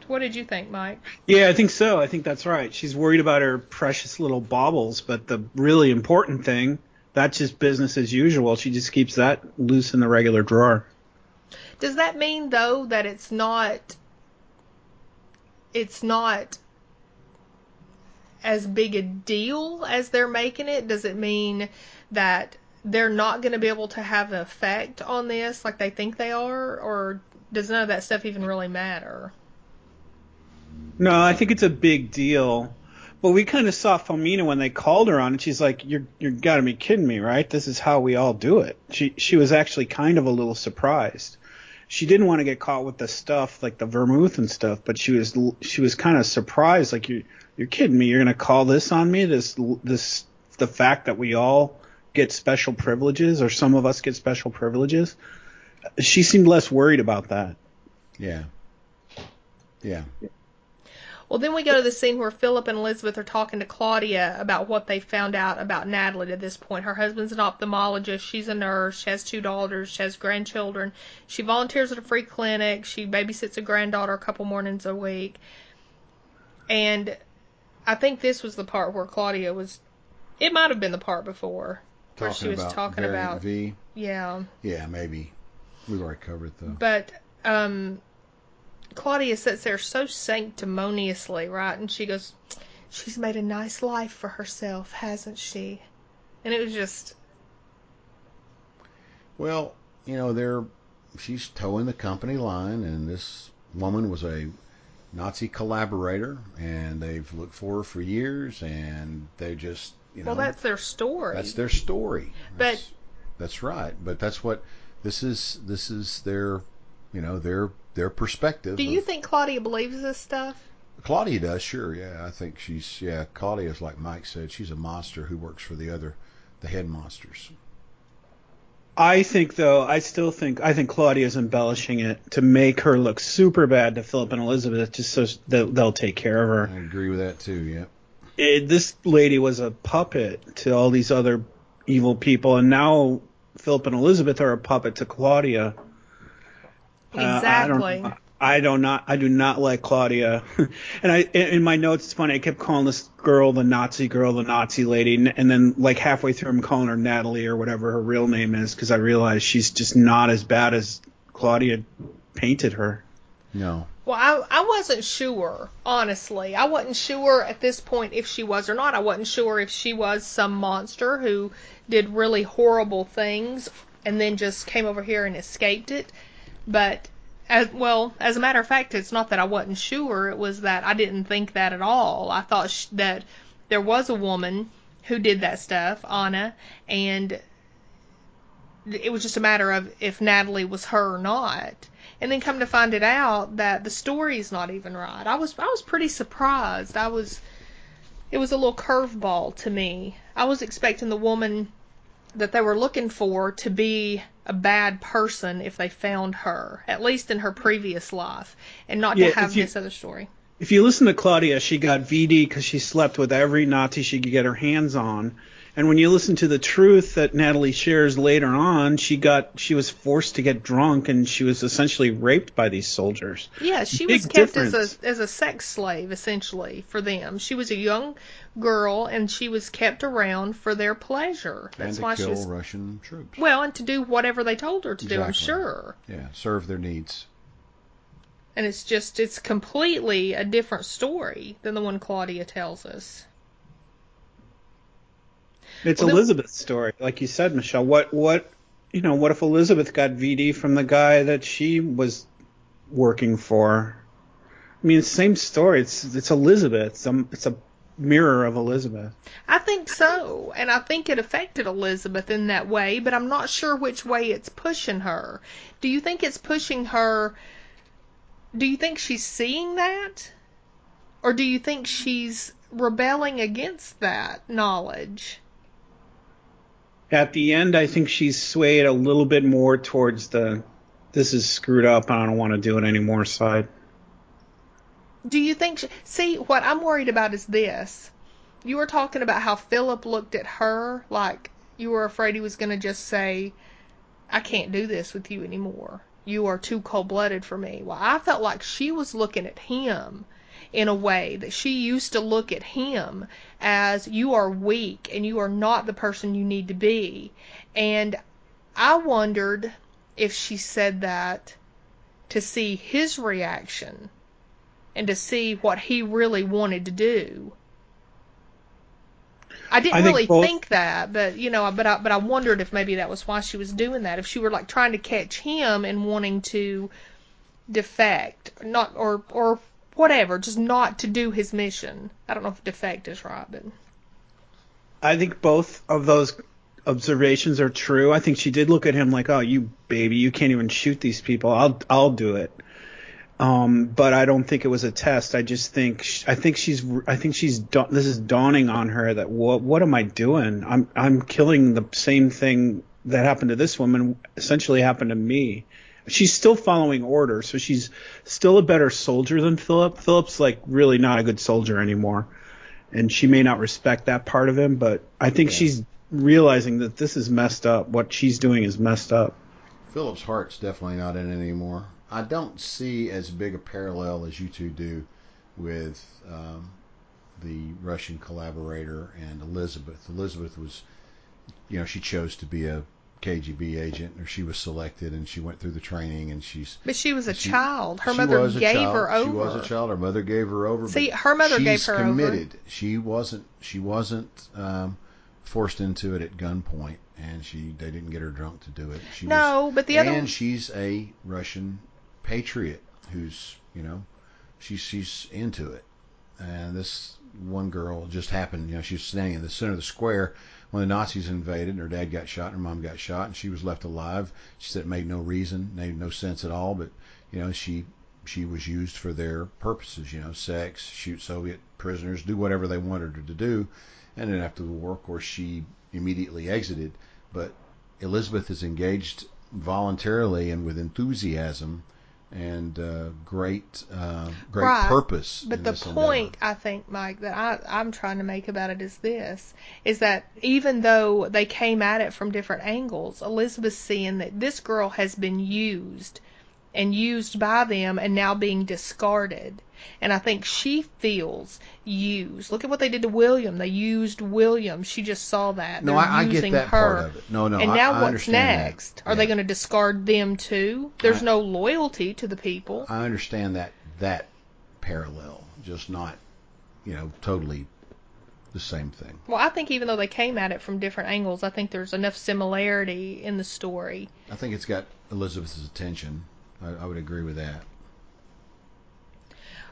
What did you think, Mike? Yeah, I think so. I think that's right. She's worried about her precious little baubles, but the really important thing, that's just business as usual. She just keeps that loose in the regular drawer. Does that mean though that it's not it's not as big a deal as they're making it? Does it mean that they're not going to be able to have an effect on this like they think they are or does none of that stuff even really matter? No, I think it's a big deal. But we kind of saw Fomina when they called her on it. She's like, "You're you're got to be kidding me, right? This is how we all do it." She she was actually kind of a little surprised. She didn't want to get caught with the stuff like the vermouth and stuff, but she was she was kind of surprised. Like you're you're kidding me? You're gonna call this on me? This this the fact that we all get special privileges, or some of us get special privileges. She seemed less worried about that. Yeah. Yeah. Well, then we go to the scene where Philip and Elizabeth are talking to Claudia about what they found out about Natalie at this point. Her husband's an ophthalmologist. She's a nurse. She has two daughters. She has grandchildren. She volunteers at a free clinic. She babysits a granddaughter a couple mornings a week. And I think this was the part where Claudia was. It might have been the part before where she was about talking about. V. Yeah. Yeah, maybe. We've already covered it though. But um, Claudia sits there so sanctimoniously, right? And she goes, She's made a nice life for herself, hasn't she? And it was just, Well, you know, they're she's toeing the company line, and this woman was a Nazi collaborator, and they've looked for her for years, and they just, you know, well, that's their story. that's their story. But- That's, that's right. But that's what this is. This is their, you know, their their perspective. Do you of- think Claudia believes this stuff? Claudia does? Sure. Yeah, I think she's. Yeah, Claudia's like Mike said. She's a monster who works for the other, the head monsters. I think though, I still think I think Claudia's embellishing it to make her look super bad to Philip and Elizabeth, just so that they'll take care of her. I agree with that too. Yeah. it, this lady was a puppet to all these other evil people, and now Philip and Elizabeth are a puppet to Claudia. Exactly. Uh, I don't, I do not I do not like Claudia, and I in my notes it's funny I kept calling this girl the Nazi girl the Nazi lady, and then like halfway through I'm calling her Natalie or whatever her real name is because I realized she's just not as bad as Claudia painted her. No. Well, I, I wasn't sure, honestly. I wasn't sure at this point if she was or not. I wasn't sure if she was some monster who did really horrible things and then just came over here and escaped it. But as well, as a matter of fact, it's not that I wasn't sure. It was that I didn't think that at all. I thought sh- that there was a woman who did that stuff, Anna, and it was just a matter of if Natalie was her or not. And then come to find it out that the story's not even right. I was I was pretty surprised. I was it was a little curveball to me. I was expecting the woman that they were looking for to be a bad person if they found her, at least in her previous life, and not Yeah, to have you- this other story. If you listen to Claudia, she got VD because she slept with every Nazi she could get her hands on. And when you listen to the truth that Natalie shares later on, she got she was forced to get drunk and she was essentially raped by these soldiers. Yeah, she Big was kept as a as a sex slave essentially for them. She was a young girl and she was kept around for their pleasure. That's and to why she kill was Russian troops. well, and to do whatever they told her to do. I'm sure. yeah, serve their needs. And it's just it's completely a different story than the one Claudia tells us. It's Well, the- Elizabeth's story, like you said, Michelle. What what you know? What if Elizabeth got VD from the guy that she was working for? I mean, it's the same story. It's it's Elizabeth. It's a, it's a mirror of Elizabeth. I think so, and I think it affected Elizabeth in that way, but I'm not sure which way it's pushing her. Do you think it's pushing her? Do you think she's seeing that? Or do you think she's rebelling against that knowledge? At the end, I think she's swayed a little bit more towards the this is screwed up and I don't want to do it anymore side. Do you think she, see what I'm worried about is this. You were talking about how Philip looked at her like you were afraid he was going to just say I can't do this with you anymore. You are too cold-blooded for me. Well, I felt like she was looking at him in a way that she used to look at him as you are weak and you are not the person you need to be. And I wondered if she said that to see his reaction and to see what he really wanted to do. I didn't I think really both- think that, but you know, but I, but I wondered if maybe that was why she was doing that. If she were like trying to catch him and wanting to defect, not or or whatever, just not to do his mission. I don't know if defect is right, but I think both of those observations are true. I think she did look at him like, "Oh, you baby, you can't even shoot these people. I'll I'll do it." Um, but I don't think it was a test. I just think sh- I think she's I think she's da- this is dawning on her that what what am I doing? I'm I'm killing the same thing that happened to this woman essentially happened to me. She's still following orders, so she's still a better soldier than Philip. Philip's like really not a good soldier anymore and she may not respect that part of him, but I think Yeah. she's realizing that this is messed up. What she's doing is messed up. Philip's heart's definitely not in it anymore. I don't see as big a parallel as you two do with um, the Russian collaborator and Elizabeth. Elizabeth was, you know, she chose to be a KGB agent, or she was selected, and she went through the training, and she's. but she was a She- child. Her mother gave child. her over. She was a child. Her mother gave her over. See, her mother gave her over. committed. She wasn't. She wasn't um, forced into it at gunpoint, and she they didn't get her drunk to do it. She was, No, but the other and she's a Russian patriot who's you know she's she's into it. And this one girl just happened. You know, she was standing in the center of the square when the Nazis invaded. And her dad got shot, and her mom got shot, and she was left alive. She said it made no reason, made no sense at all. But you know, she she was used for their purposes. You know, sex, shoot Soviet prisoners, do whatever they wanted her to do. And then after the war, of course, she immediately exited. But Elizabeth is engaged voluntarily and with enthusiasm and uh, great uh, great Right. purpose. But in the point endeavor. I think, Mike, that I, I'm trying to make about it is this: is that even though they came at it from different angles, Elizabeth's seeing that this girl has been used and used by them and now being discarded. And I think she feels used. Look at what they did to William. They used William. She just saw that. No, They're I, I get using that her. part of it. No, no, and now I what's understand that. next? Are they going to discard them too? There's I- no loyalty to the people. I understand that that parallel, just not, you know, totally the same thing. Well, I think even though they came at it from different angles, I think there's enough similarity in the story. I think it's got Elizabeth's attention. I, I would agree with that.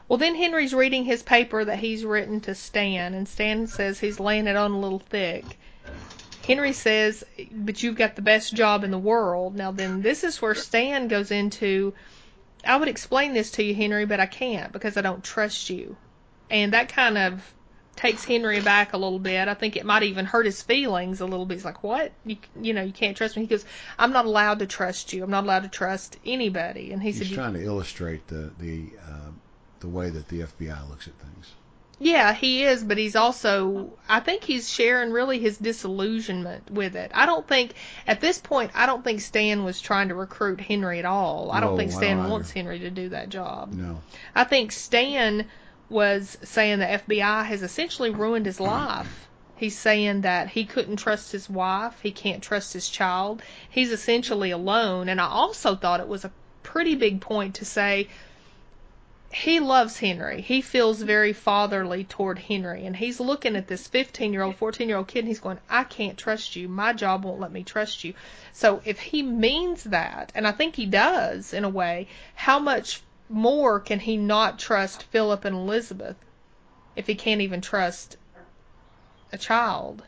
Well, then Henry's reading his paper that he's written to Stan, and Stan says he's laying it on a little thick. Henry says, But you've got the best job in the world. Now, then, this is where Stan goes into, I would explain this to you, Henry, but I can't because I don't trust you. And that kind of takes Henry back a little bit. I think it might even hurt his feelings a little bit. He's like, "What? You, you know, you can't trust me." He goes, "I'm not allowed to trust you. I'm not allowed to trust anybody." And he He's said, "You- trying to illustrate the the uh, the way that the FBI looks at things. Yeah, he is, but he's also I think he's sharing really his disillusionment with it. I don't think at this point I don't think Stan was trying to recruit Henry at all. I don't No, think Stan don't wants. Henry to do that job. No, I think Stan was saying the FBI has essentially ruined his life. He's saying that he couldn't trust his wife, he can't trust his child. He's essentially alone, and I also thought it was a pretty big point to say he loves Henry. He feels very fatherly toward Henry, and he's looking at this 15 year old, 14 year old kid, and he's going, I can't trust you. My job won't let me trust you. So if he means that, and I think he does in a way, how much more can he not trust Philip and Elizabeth if he can't even trust a child?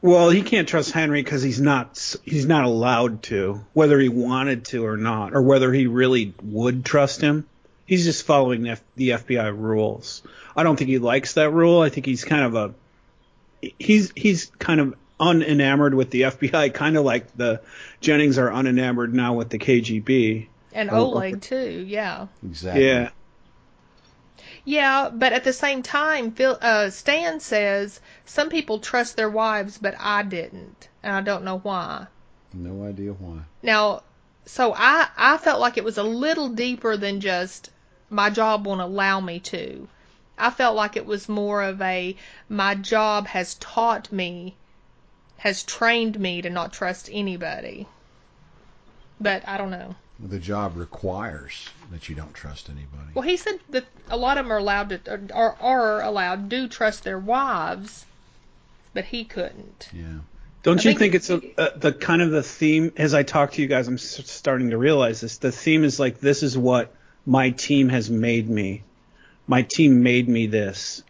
Well, he can't trust Henry because he's not he's not allowed to, whether he wanted to or not, or whether he really would trust him. He's just following the, F- the FBI rules. I don't think he likes that rule. I think he's kind of a he's he's kind of unenamored with the FBI, kind of like the Jennings are unenamored now with the KGB. And Oh, Oleg too, yeah. exactly. Yeah. Yeah, but at the same time, Phil, uh, Stan says some people trust their wives, but I didn't, and I don't know why. No idea why. Now, so I I felt like it was a little deeper than just my job won't allow me to. I felt like it was more of a my job has taught me, has trained me to not trust anybody. But I don't know. The job requires that you don't trust anybody. Well, he said that a lot of them are allowed to, or are allowed, do trust their wives, but he couldn't. Yeah. Don't I you think- think, it's a, a, the kind of the theme as I talk to you guys? I'm s- starting to realize this. The theme is like this is what my team has made me. My team made me this,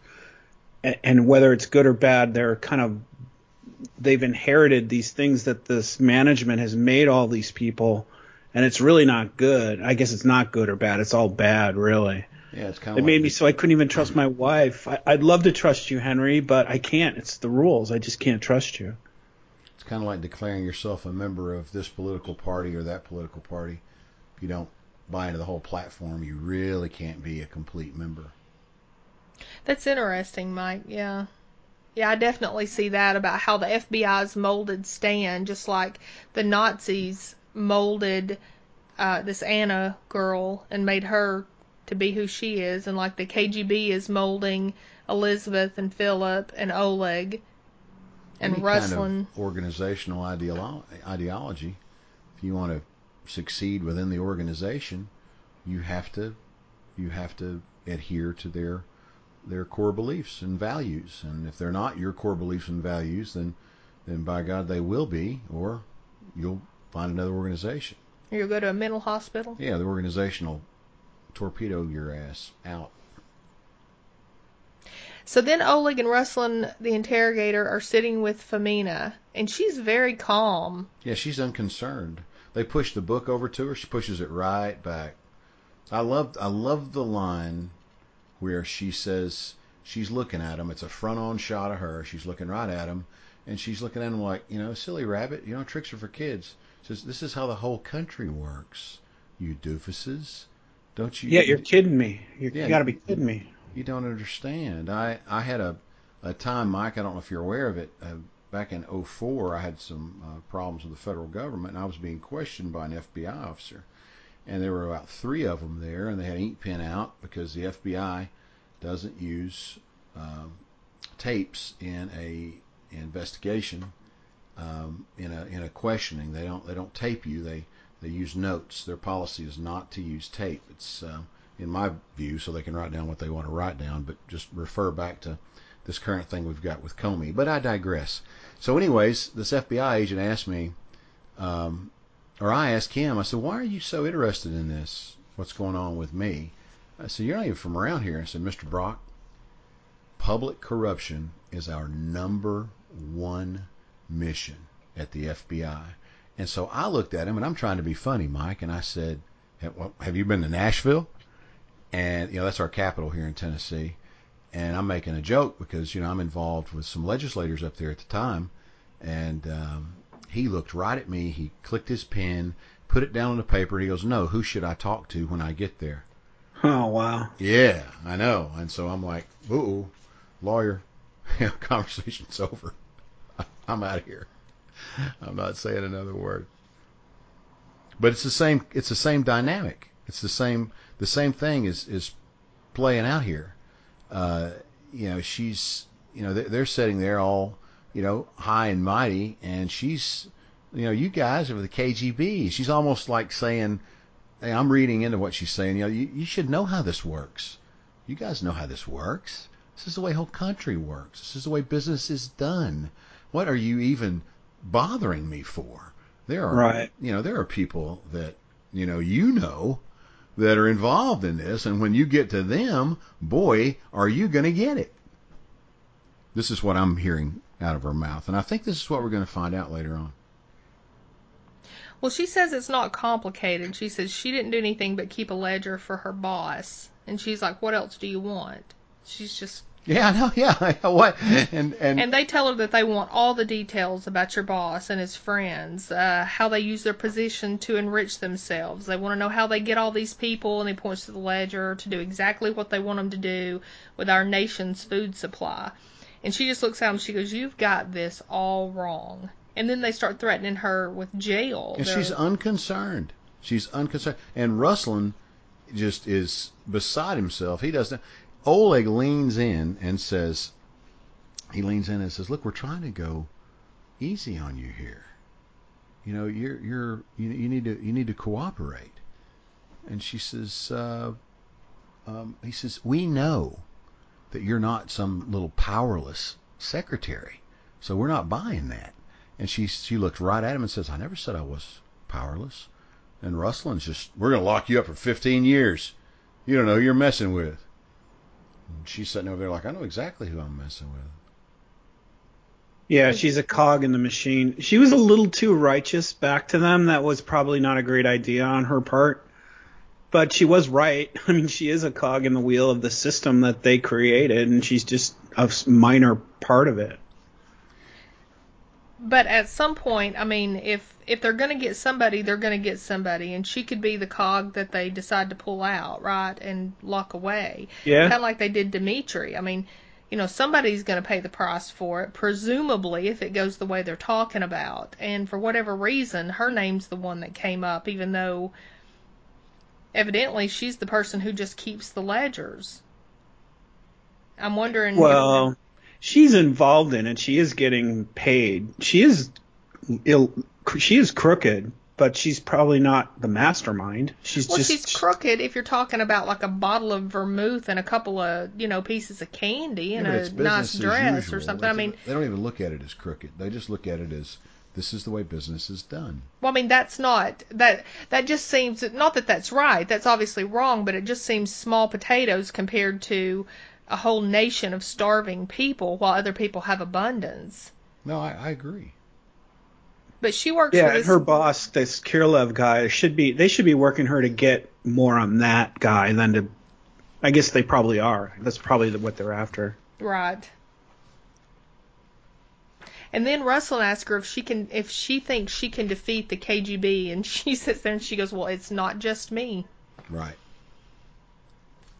A- and whether it's good or bad, they're kind of they've inherited these things that this management has made all these people, and it's really not good. I guess it's not good or bad. It's all bad, really. Yeah, it's kind of. It of made like me so I couldn't even trust my wife. I, I'd love to trust you, Henry, but I can't. It's the rules. I just can't trust you. it's kind of like declaring yourself a member of this political party or that political party. If you don't buy into the whole platform, you really can't be a complete member. That's interesting, Mike. Yeah. Yeah, I definitely see that about how the FBI's molded Stan, just like the Nazis molded uh, this Anna girl and made her to be who she is, and like the KGB is molding Elizabeth and Philip and Oleg and Any Ruslan. kind of organizational ideolo- ideology, if you want to succeed within the organization, you have to you have to adhere to their their core beliefs and values. And if they're not your core beliefs and values, then then by God they will be, or you'll find another organization. You'll go to a mental hospital. Yeah, the organization will torpedo your ass out. So then Oleg and Ruslan, the interrogator, are sitting with Fomina, and she's very calm. Yeah, she's unconcerned. They push the book over to her. She pushes it right back. I love I love the line where she says she's looking at him. It's a front-on shot of her. She's looking right at him, and she's looking at him like, you know, silly rabbit. You know, tricks are for kids. Says this is how the whole country works. You doofuses. Don't you? Yeah, you're kidding me. You're, Yeah, you got to be kidding me. You don't understand. I I had a a time, Mike. I don't know if you're aware of it. Uh, back in '04, I had some uh, problems with the federal government, and I was being questioned by an FBI officer. And there were about three of them there, and they had ink pen out because the FBI doesn't use um, tapes in a investigation, um, in a in a questioning. They don't they don't tape you. They they use notes. Their policy is not to use tape. It's um, in my view, so they can write down what they want to write down, but just refer back to this current thing we've got with Comey. But I digress. So, anyways, this FBI agent asked me, um, or I asked him, I said, why are you so interested in this? What's going on with me? I said, you're not even from around here. I said, Mr. Brock, public corruption is our number one mission at the FBI. And so I looked at him, and I'm trying to be funny, Mike, and I said, have, you been to Nashville? And, you know, that's our capital here in Tennessee. And I'm making a joke because, you know, I'm involved with some legislators up there at the time. And um, he looked right at me. He clicked his pen, put it down on the paper, and he goes, No, who should I talk to when I get there? Oh wow. Yeah, I know. And so I'm like, Ooh, lawyer, conversation's over. I'm out of here. I'm not saying another word. But it's the same. It's the same dynamic. It's the same. The same thing is is playing out here. Uh, you know, she's. You know, they're, they're sitting there all. You know, high and mighty, and she's. You know, you guys are the KGB. She's almost like saying, "Hey, I'm reading into what she's saying. You know, you, you should know how this works. You guys know how this works. This is the way whole country works. This is the way business is done. What are you even bothering me for? There are, Right. you know, there are people that you know you know that are involved in this, and when you get to them, boy, are you going to get it. This is what I'm hearing out of her mouth, and I think this is what we're going to find out later on. Well, she says it's not complicated. She says she didn't do anything but keep a ledger for her boss. And she's like, what else do you want? She's just. Yeah, I know. Yeah, what? And and, And they tell her that they want all the details about your boss and his friends, uh, how they use their position to enrich themselves. They want to know how they get all these people, and he points to the ledger to do exactly what they want them to do with our nation's food supply. And she just looks at him. She goes, "You've got this all wrong." And then they start threatening her with jail. and They're- she's unconcerned. She's unconcerned. And Ruslan just is beside himself. He doesn't. Oleg leans in and says, he leans in and says, "Look, we're trying to go easy on you here. You know, you're you're you, you need to you need to cooperate." And she says, uh, um, "He says we know that you're not some little powerless secretary, so we're not buying that." And she she looked right at him and says, "I never said I was powerless." And Ruslan's just, "We're gonna lock you up for 15 years. You don't know who you're messing with." And she's sitting over there like, "I know exactly who I'm messing with." Yeah, she's a cog in the machine. She was a little too righteous back to them. That was probably not a great idea on her part. But she was right. I mean, she is a cog in the wheel of the system that they created, and she's just a minor part of it. But at some point, I mean, if if they're going to get somebody, they're going to get somebody, and she could be the cog that they decide to pull out, right, and lock away. Yeah. Kind of like they did Dimitri. I mean, you know, somebody's going to pay the price for it, presumably, if it goes the way they're talking about. And for whatever reason, her name's the one that came up, even though evidently she's the person who just keeps the ledgers. I'm wondering. Well, she's involved in it. She is getting paid. She is ill. She is crooked, but she's probably not the mastermind. She's Well, just she's crooked if you're talking about like a bottle of vermouth and a couple of, you know, pieces of candy and Yeah, a nice business as dress or usual. something. I It's- mean, they don't even look at it as crooked. They just look at it as this is the way business is done. well, I mean that's not that that just seems not that that's right. That's obviously wrong, but it just seems small potatoes compared to a whole nation of starving people while other people have abundance. No, I, I agree. But she works yeah. for And her boss, this Kirlev guy, should be. They should be working her to get more on that guy than to. I guess they probably are. That's probably what they're after. Right. And then Russell asks her if she can, if she thinks she can defeat the KGB, and she sits there and she goes, "Well, it's not just me." Right.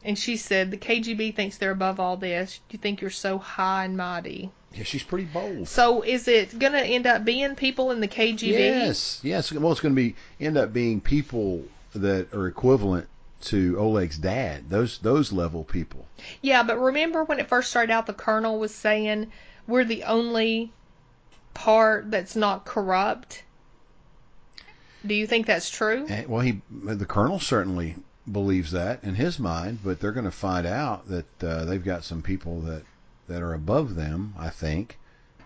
And she said, The KGB thinks they're above all this. You think you're so high and mighty. Yeah, she's pretty bold. So is it going to end up being people in the KGB? Yes, yes. Well, it's going to be end up being people that are equivalent to Oleg's dad. Those those level people. Yeah, but remember when it first started out, the colonel was saying we're the only part that's not corrupt. Do you think that's true? And, well, he the colonel certainly believes that in his mind, but they're going to find out that uh, they've got some people that that are above them. I think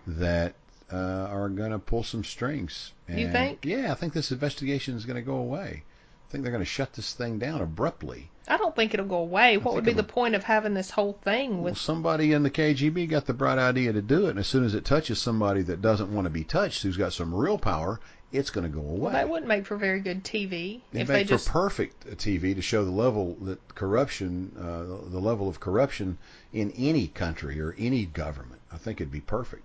that uh, are going to pull some strings. And, you think? Yeah, I think this investigation is going to go away. I think they're going to shut this thing down abruptly. I don't think it'll go away. What would be the point of having this whole thing with well, somebody in the KGB got the bright idea to do it, and as soon as it touches somebody that doesn't want to be touched, who's got some real power, it's going to go away. Well, that wouldn't make for very good TV. It if make they just for perfect TV to show the level that corruption, uh, the level of corruption in any country or any government. I think it'd be perfect.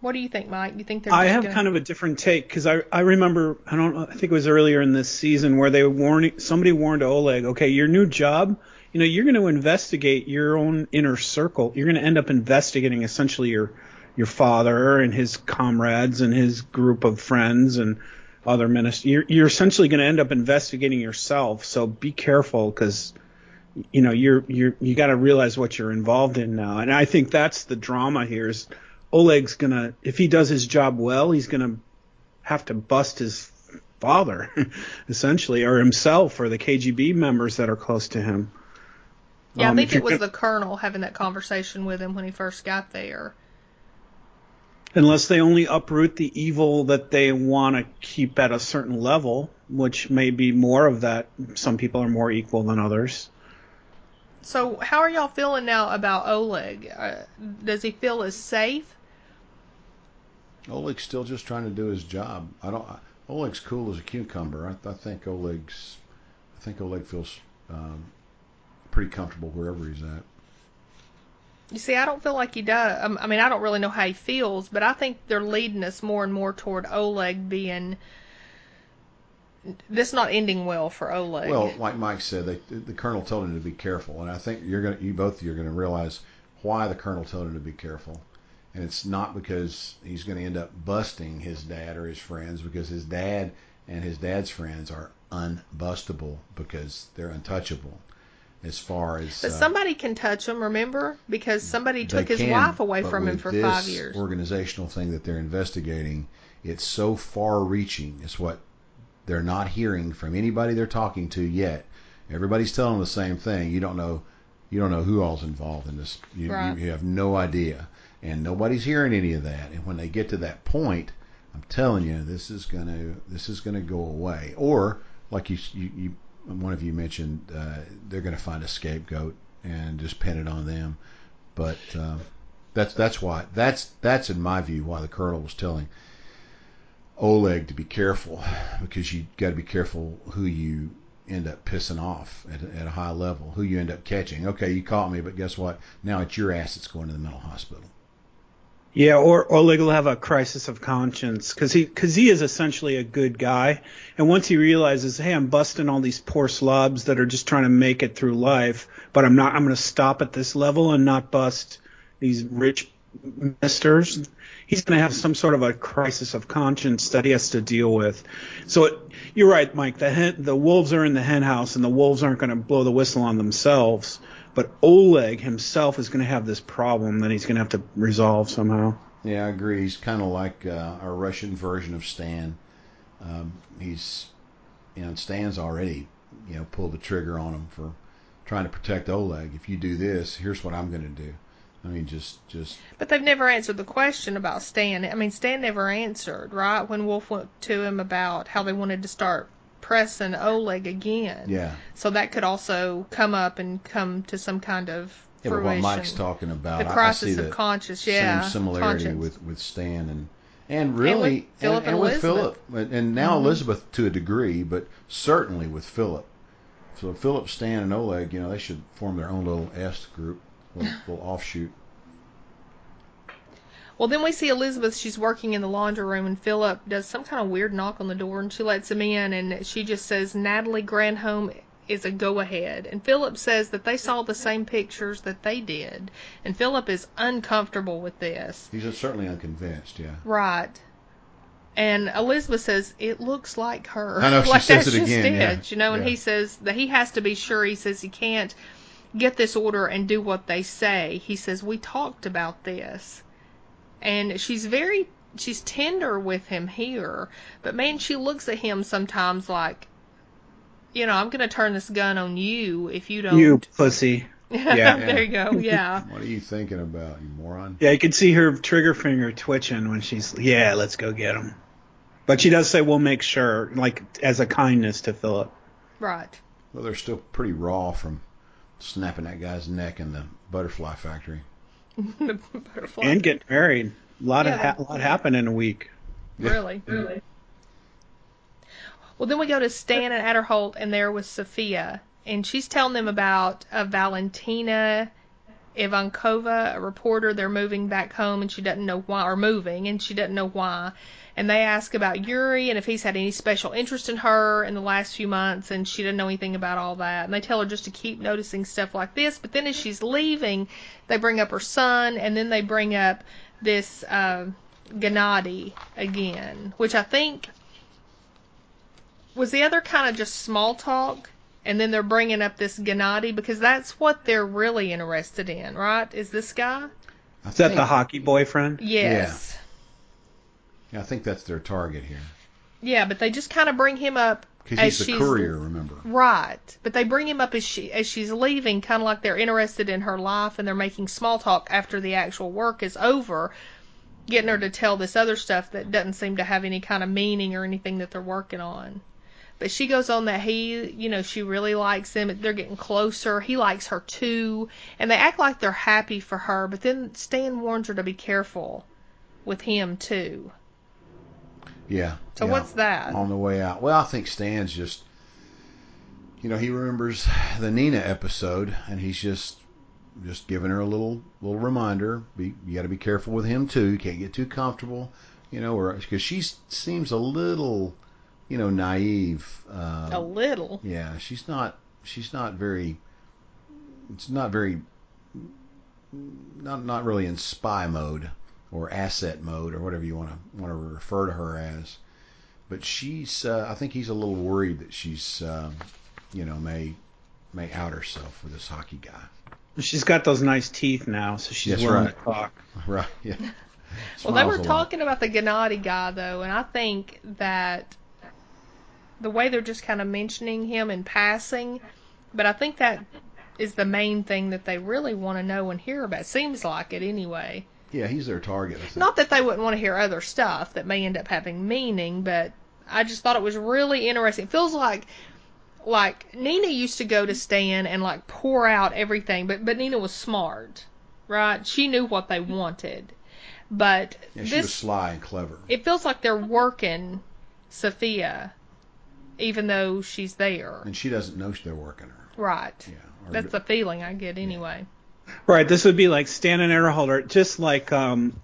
What do you think, Mike? You think they're? I have gonna- kind of a different take because I I remember I don't know I think it was earlier in this season where they warning somebody warned Oleg, okay, your new job, you know, you're going to investigate your own inner circle. You're going to end up investigating essentially your your father and his comrades and his group of friends and other ministers. You're you're essentially going to end up investigating yourself. So be careful because you know you're you're you got to realize what you're involved in now. And I think that's the drama here is Oleg's gonna if he does his job well, he's gonna have to bust his father essentially or himself or the KGB members that are close to him. Yeah, I Um, think it was you're the colonel having that conversation with him when he first got there. unless they only uproot the evil that they want to keep at a certain level, which may be more of that. Some people are more equal than others. So, how are y'all feeling now about Oleg? Uh, does he feel as safe? Oleg's still just trying to do his job. I don't. Oleg's cool as a cucumber. I, I think Oleg's. I think Oleg feels um, pretty comfortable wherever he's at. You see, I don't feel like he does. Um, I mean, I don't really know how he feels, but I think they're leading us more and more toward Oleg being. This not ending well for Oleg. Well, like Mike said, they, the colonel told him to be careful, and I think you're gonna, you both of you are gonna realize why the colonel told him to be careful, and it's not because he's going to end up busting his dad or his friends, because his dad and his dad's friends are unbustable because they're untouchable. As far as but uh, somebody can touch him, remember? Because somebody took his can, wife away from him for this five years. Organizational thing that they're investigating, it's so far-reaching. It's what they're not hearing from anybody they're talking to yet. Everybody's telling the same thing. You don't know, you don't know who all's involved in this. You, Right. you, you have no idea, and nobody's hearing any of that. And when they get to that point, I'm telling you, this is gonna this is gonna go away. Or like you you, you one of you mentioned, uh, they're gonna find a scapegoat and just pin it on them. But uh, that's that's why that's that's in my view why the colonel was telling Oleg to be careful because you got to be careful who you end up pissing off at, at a high level, who you end up catching. Okay, you caught me, but guess what? Now it's your ass that's going to the mental hospital. Yeah, or Oleg will have a crisis of conscience because he because he is essentially a good guy, and once he realizes, hey, I'm busting all these poor slobs that are just trying to make it through life, but I'm not. I'm going to stop at this level and not bust these rich misters. He's going to have some sort of a crisis of conscience that he has to deal with. So it, you're right, Mike. The hen, the wolves are in the hen house, and the wolves aren't going to blow the whistle on themselves. But Oleg himself is going to have this problem that he's going to have to resolve somehow. Yeah, I agree. He's kind of like uh, our Russian version of Stan. Um, he's, you know, Stan's already, you know, pulled the trigger on him for trying to protect Oleg. If you do this, here's what I'm going to do. I mean, just, just But they've never answered the question about Stan. I mean, Stan never answered, right? When Wolf went to him about how they wanted to start pressing Oleg again. yeah. So that could also come up and come to some kind of Yeah, but fruition. what Mike's talking about, the crisis of conscience, yeah. same similarity conscience. with with Stan and and really Philip and, and with Philip and now Mhm. Elizabeth to a degree, but certainly with Philip. So Philip, Stan, and Oleg, you know, they should form their own little S group, little, little offshoot. Well, then we see Elizabeth. She's working in the laundry room, and Philip does some kind of weird knock on the door, and she lets him in, and she just says, "Natalie Granholm is a go ahead. And Philip says that they saw the same pictures that they did. And Philip is uncomfortable with this. He's certainly unconvinced, yeah. Right. And Elizabeth says it looks like her. I know, she like says that's it just again, it, yeah. you know. And Yeah. he says that he has to be sure. He says he can't get this order and do what they say. He says we talked about this, and she's very she's tender with him here, but man, she looks at him sometimes like, you know, I'm gonna turn this gun on you if you don't. You pussy. Yeah. there you go. Yeah. What are you thinking about, you moron? Yeah, you can see her trigger finger twitching when she's, yeah, let's go get him. But she does say, we'll make sure, like, as a kindness to Philip. right. Well, they're still pretty raw from snapping that guy's neck in the butterfly factory. The butterfly. And get married. A lot, of ha- a lot happened in a week. Really? Really? Well, then we go to Stan and Aderholt, and there was Sophia, and she's telling them about a Valentina Ivankova, a reporter. They're moving back home, and she doesn't know why, or moving, and she doesn't know why. And they ask about Yuri and if he's had any special interest in her in the last few months, and she doesn't know anything about all that. And they tell her just to keep noticing stuff like this. But then as she's leaving, they bring up her son, and then they bring up this uh, Gennady again, which I think was the other kind of just small talk, and then they're bringing up this Gennady because that's what they're really interested in, right? Is this guy? Is that the hockey boyfriend? Yes. I think that's their target here. Yeah, but they just kind of bring him up Because he's the courier, remember? Right, but they bring him up as she as she's leaving, kind of like they're interested in her life, and they're making small talk after the actual work is over, getting her to tell this other stuff that doesn't seem to have any kind of meaning or anything that they're working on. But she goes on that he, you know, she really likes him. They're getting closer. He likes her too, and they act like they're happy for her. But then Stan warns her to be careful with him too. Yeah. So yeah, what's that? On the way out. Well, I think Stan's just, you know, he remembers the Nina episode, and he's just just giving her a little little reminder. Be you got to be careful with him too. You can't get too comfortable, you know, or because she seems a little, you know, naive. Uh, A little. Yeah, she's not. She's not very. It's not very. Not not really in spy mode or asset mode or whatever you want to want to refer to her as. But she's. Uh, I think he's a little worried that she's. Um, you know, may may out herself with this hockey guy. She's got those nice teeth now, so she's That's willing right. to talk. Right. Yeah. Well, they were talking about the Gennady guy though, and I think that the way they're just kind of mentioning him in passing, but I think that is the main thing that they really want to know and hear about. Seems like it anyway. Yeah, he's their target. Not that they wouldn't want to hear other stuff that may end up having meaning, but I just thought it was really interesting. It feels like like Nina used to go to Stan and like pour out everything, but but Nina was smart, right? She knew what they wanted. But yeah, she this was sly and clever. it feels like they're working Sophia, even though she's there. and she doesn't know they're working her. Right. Yeah. or- That's the feeling I get anyway. Right, this would be like Stan and Aderholt, just like um,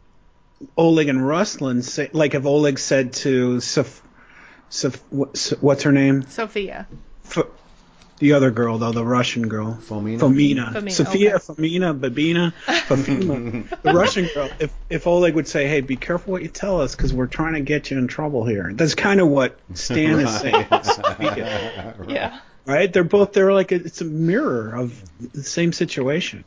Oleg and Ruslan say, like if Oleg said to Soph, Soph, what's, what's her name? Sophia. F- the other girl though, the Russian girl. Fomina. Fomina. Fomina, Sophia, okay. Fomina, Babina, Fomina. the Russian girl. If if Oleg would say, "Hey, be careful what you tell us, because we're trying to get you in trouble here." That's kind of what Stan is saying. Right. Yeah. right? They're both they're like a, it's a mirror of the same situation.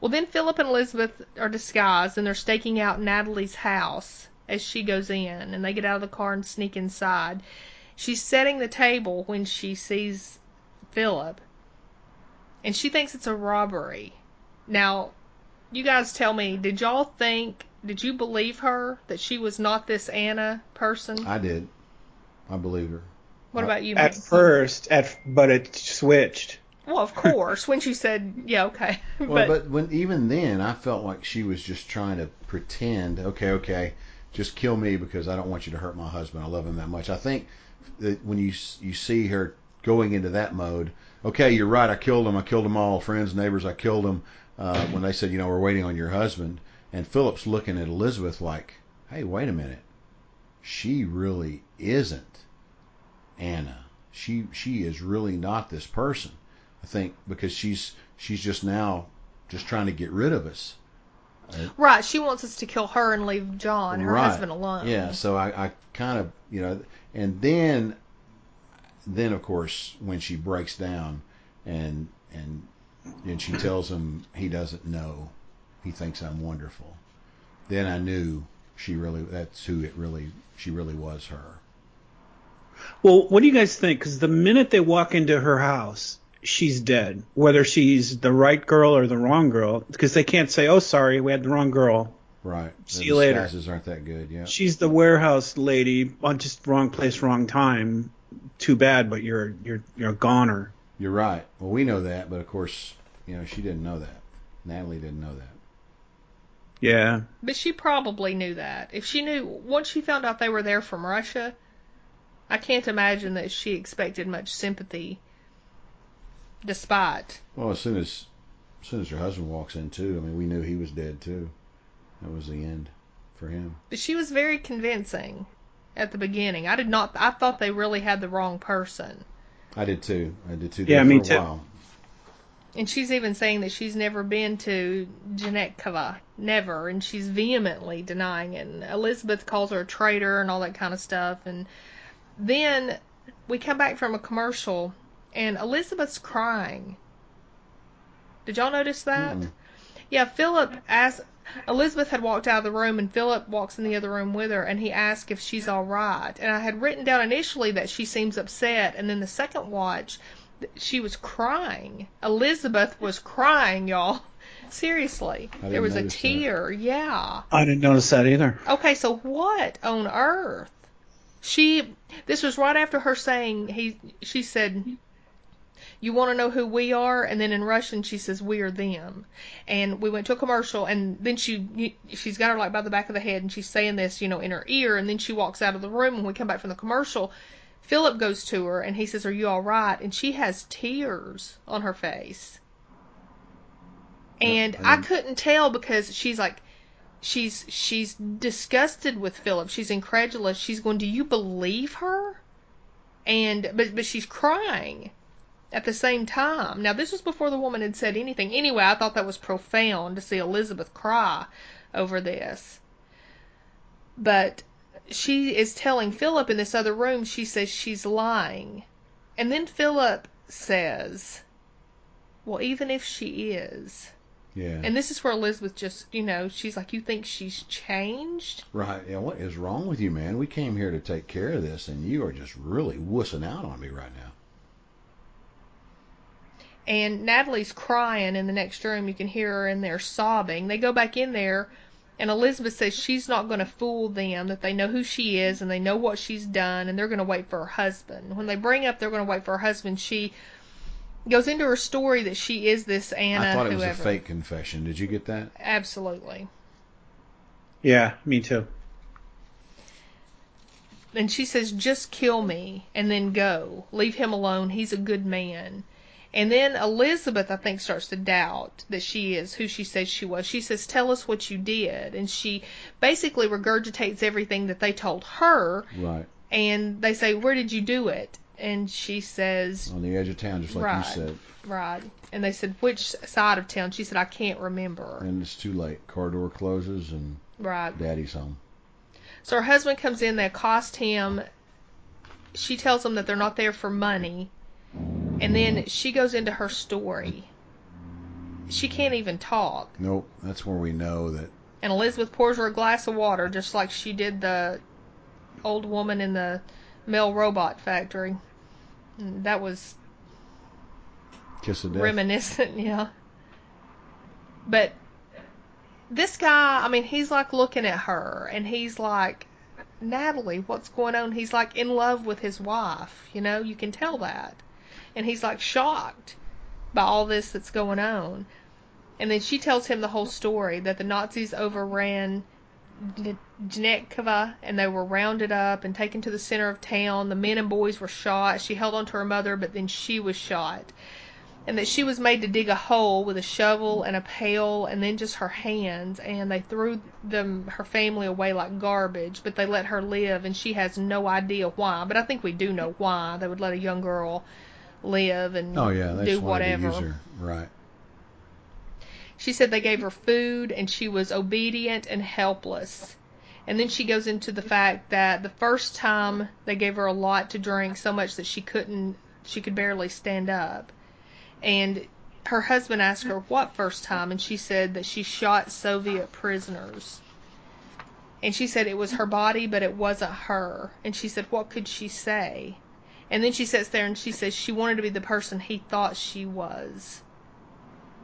Well, then Philip and Elizabeth are disguised and they're staking out Natalie's house as she goes in, and they get out of the car and sneak inside. She's setting the table when she sees Philip, and she thinks it's a robbery. Now, you guys tell me, did y'all think, did you believe her that she was not this Anna person? I did. I believed her. What about you, At Mike? first, at but it switched. Well, of course, when she said, yeah, okay. Well, but, when even then, I felt like she was just trying to pretend. Okay, okay, just kill me because I don't want you to hurt my husband. I love him that much. I think that when you you see her going into that mode, okay, you're right. I killed him. I killed them all. Friends, neighbors. I killed them. Uh, when they said, you know, we're waiting on your husband, and Philip's looking at Elizabeth like, hey, wait a minute, she really isn't Anna. she she is really not this person. I think because she's she's just now just trying to get rid of us. Right. She wants us to kill her and leave John, her Right. husband, alone. Yeah, so I, I kind of, you know, and then, then of course when she breaks down, and and and she tells him he doesn't know, he thinks I'm wonderful. Then I knew she really, that's who it really, she really was her. Well, what do you guys think? Because the minute they walk into her house, she's dead. Whether she's the right girl or the wrong girl, because they can't say, "Oh, sorry, we had the wrong girl." Right. See the you later. disguises aren't that good. Yeah. She's the warehouse lady, on just wrong place, wrong time. Too bad, but you're you're you're a goner. You're right. Well, we know that, but of course, you know, she didn't know that. Natalie didn't know that. Yeah. But she probably knew that. If she knew, once she found out they were there from Russia, I can't imagine that she expected much sympathy. Despite, Well, as soon as, as soon as her husband walks in too, I mean, we knew he was dead too. That was the end for him. but she was very convincing at the beginning. I did not. I thought they really had the wrong person. I did too. I did too. Yeah, me for a too. While. And she's even saying that she's never been to Dyatkovo, never, and she's vehemently denying it. And Elizabeth calls her a traitor and all that kind of stuff. And then we come back from a commercial, and Elizabeth's crying. Did y'all notice that? Mm-mm. Yeah, Philip asked. Elizabeth had walked out of the room, and Philip walks in the other room with her, and he asks if she's all right. And I had written down initially that she seems upset, and then the second watch, she was crying. Elizabeth was crying, y'all. Seriously, there was a notice that. tear. Yeah. I didn't notice that either. Okay, so what on earth? She this was right after her saying he she said you want to know who we are and then in Russian she says we are them. And we went to a commercial and then she she's got her like by the back of the head and she's saying this, you know, in her ear and then she walks out of the room and we come back from the commercial Philip goes to her and he says, "Are you all right?" and she has tears on her face. And I I couldn't tell because she's like she's she's disgusted with Philip. She's incredulous. She's going, "Do you believe her?" And but but she's crying at the same time. Now this was before the woman had said anything. Anyway, I thought that was profound to see Elizabeth cry over this. But she is telling Philip in this other room, she says she's lying. And then Philip says, Well, even if she is. Yeah. And this is where Elizabeth just, you know, she's like, You think she's changed? right. Yeah. What is wrong with you, man? We came here to take care of this, and you are just really wussing out on me right now. And Natalie's crying in the next room. You can hear her in there sobbing. They go back in there, and Elizabeth says she's not going to fool them, that they know who she is and they know what she's done, and they're going to wait for her husband. When they bring up they're going to wait for her husband, she goes into her story that she is this Anna. I thought it was a fake confession. Did you get that? Absolutely. Yeah, me too. And she says, just kill me and then go. Leave him alone. He's a good man. And then Elizabeth, I think, starts to doubt that she is who she says she was. She says, tell us what you did. And she basically regurgitates everything that they told her. Right. And they say, where did you do it? And she says, On the edge of town, just like Right. you said. right. And they said, which side of town? She said, I can't remember. And it's too late. Car door closes, and Right. Daddy's home. So her husband comes in, they accost him. She tells him that they're not there for money. And then she goes into her story. She can't even talk. Nope. That's where we know that. And Elizabeth pours her a glass of water just like she did the old woman in the mail robot factory. And that was Kiss of death. reminiscent, yeah. But this guy, I mean, he's like looking at her and he's like, Natalie, what's going on? He's like in love with his wife, you know, you can tell that. And he's like shocked by all this that's going on. And then she tells him the whole story that the Nazis overran Dyatkovo and they were rounded up and taken to the center of town. The men and boys were shot. She held on to her mother, but then she was shot. and that she was made to dig a hole with a shovel and a pail and then just her hands and they threw them her family away like garbage but they let her live and she has no idea why but i think we do know why they would let a young girl live and Oh yeah, they do whatever to use her. Right. she said they gave her food and she was obedient and helpless. And then she goes into the fact that the first time they gave her a lot to drink so much that she couldn't she could barely stand up. And her husband asked her what first time and she said that she shot Soviet prisoners. And she said it was her body but it wasn't her. And she said what could she say? And then she sits there and she says she wanted to be the person he thought she was.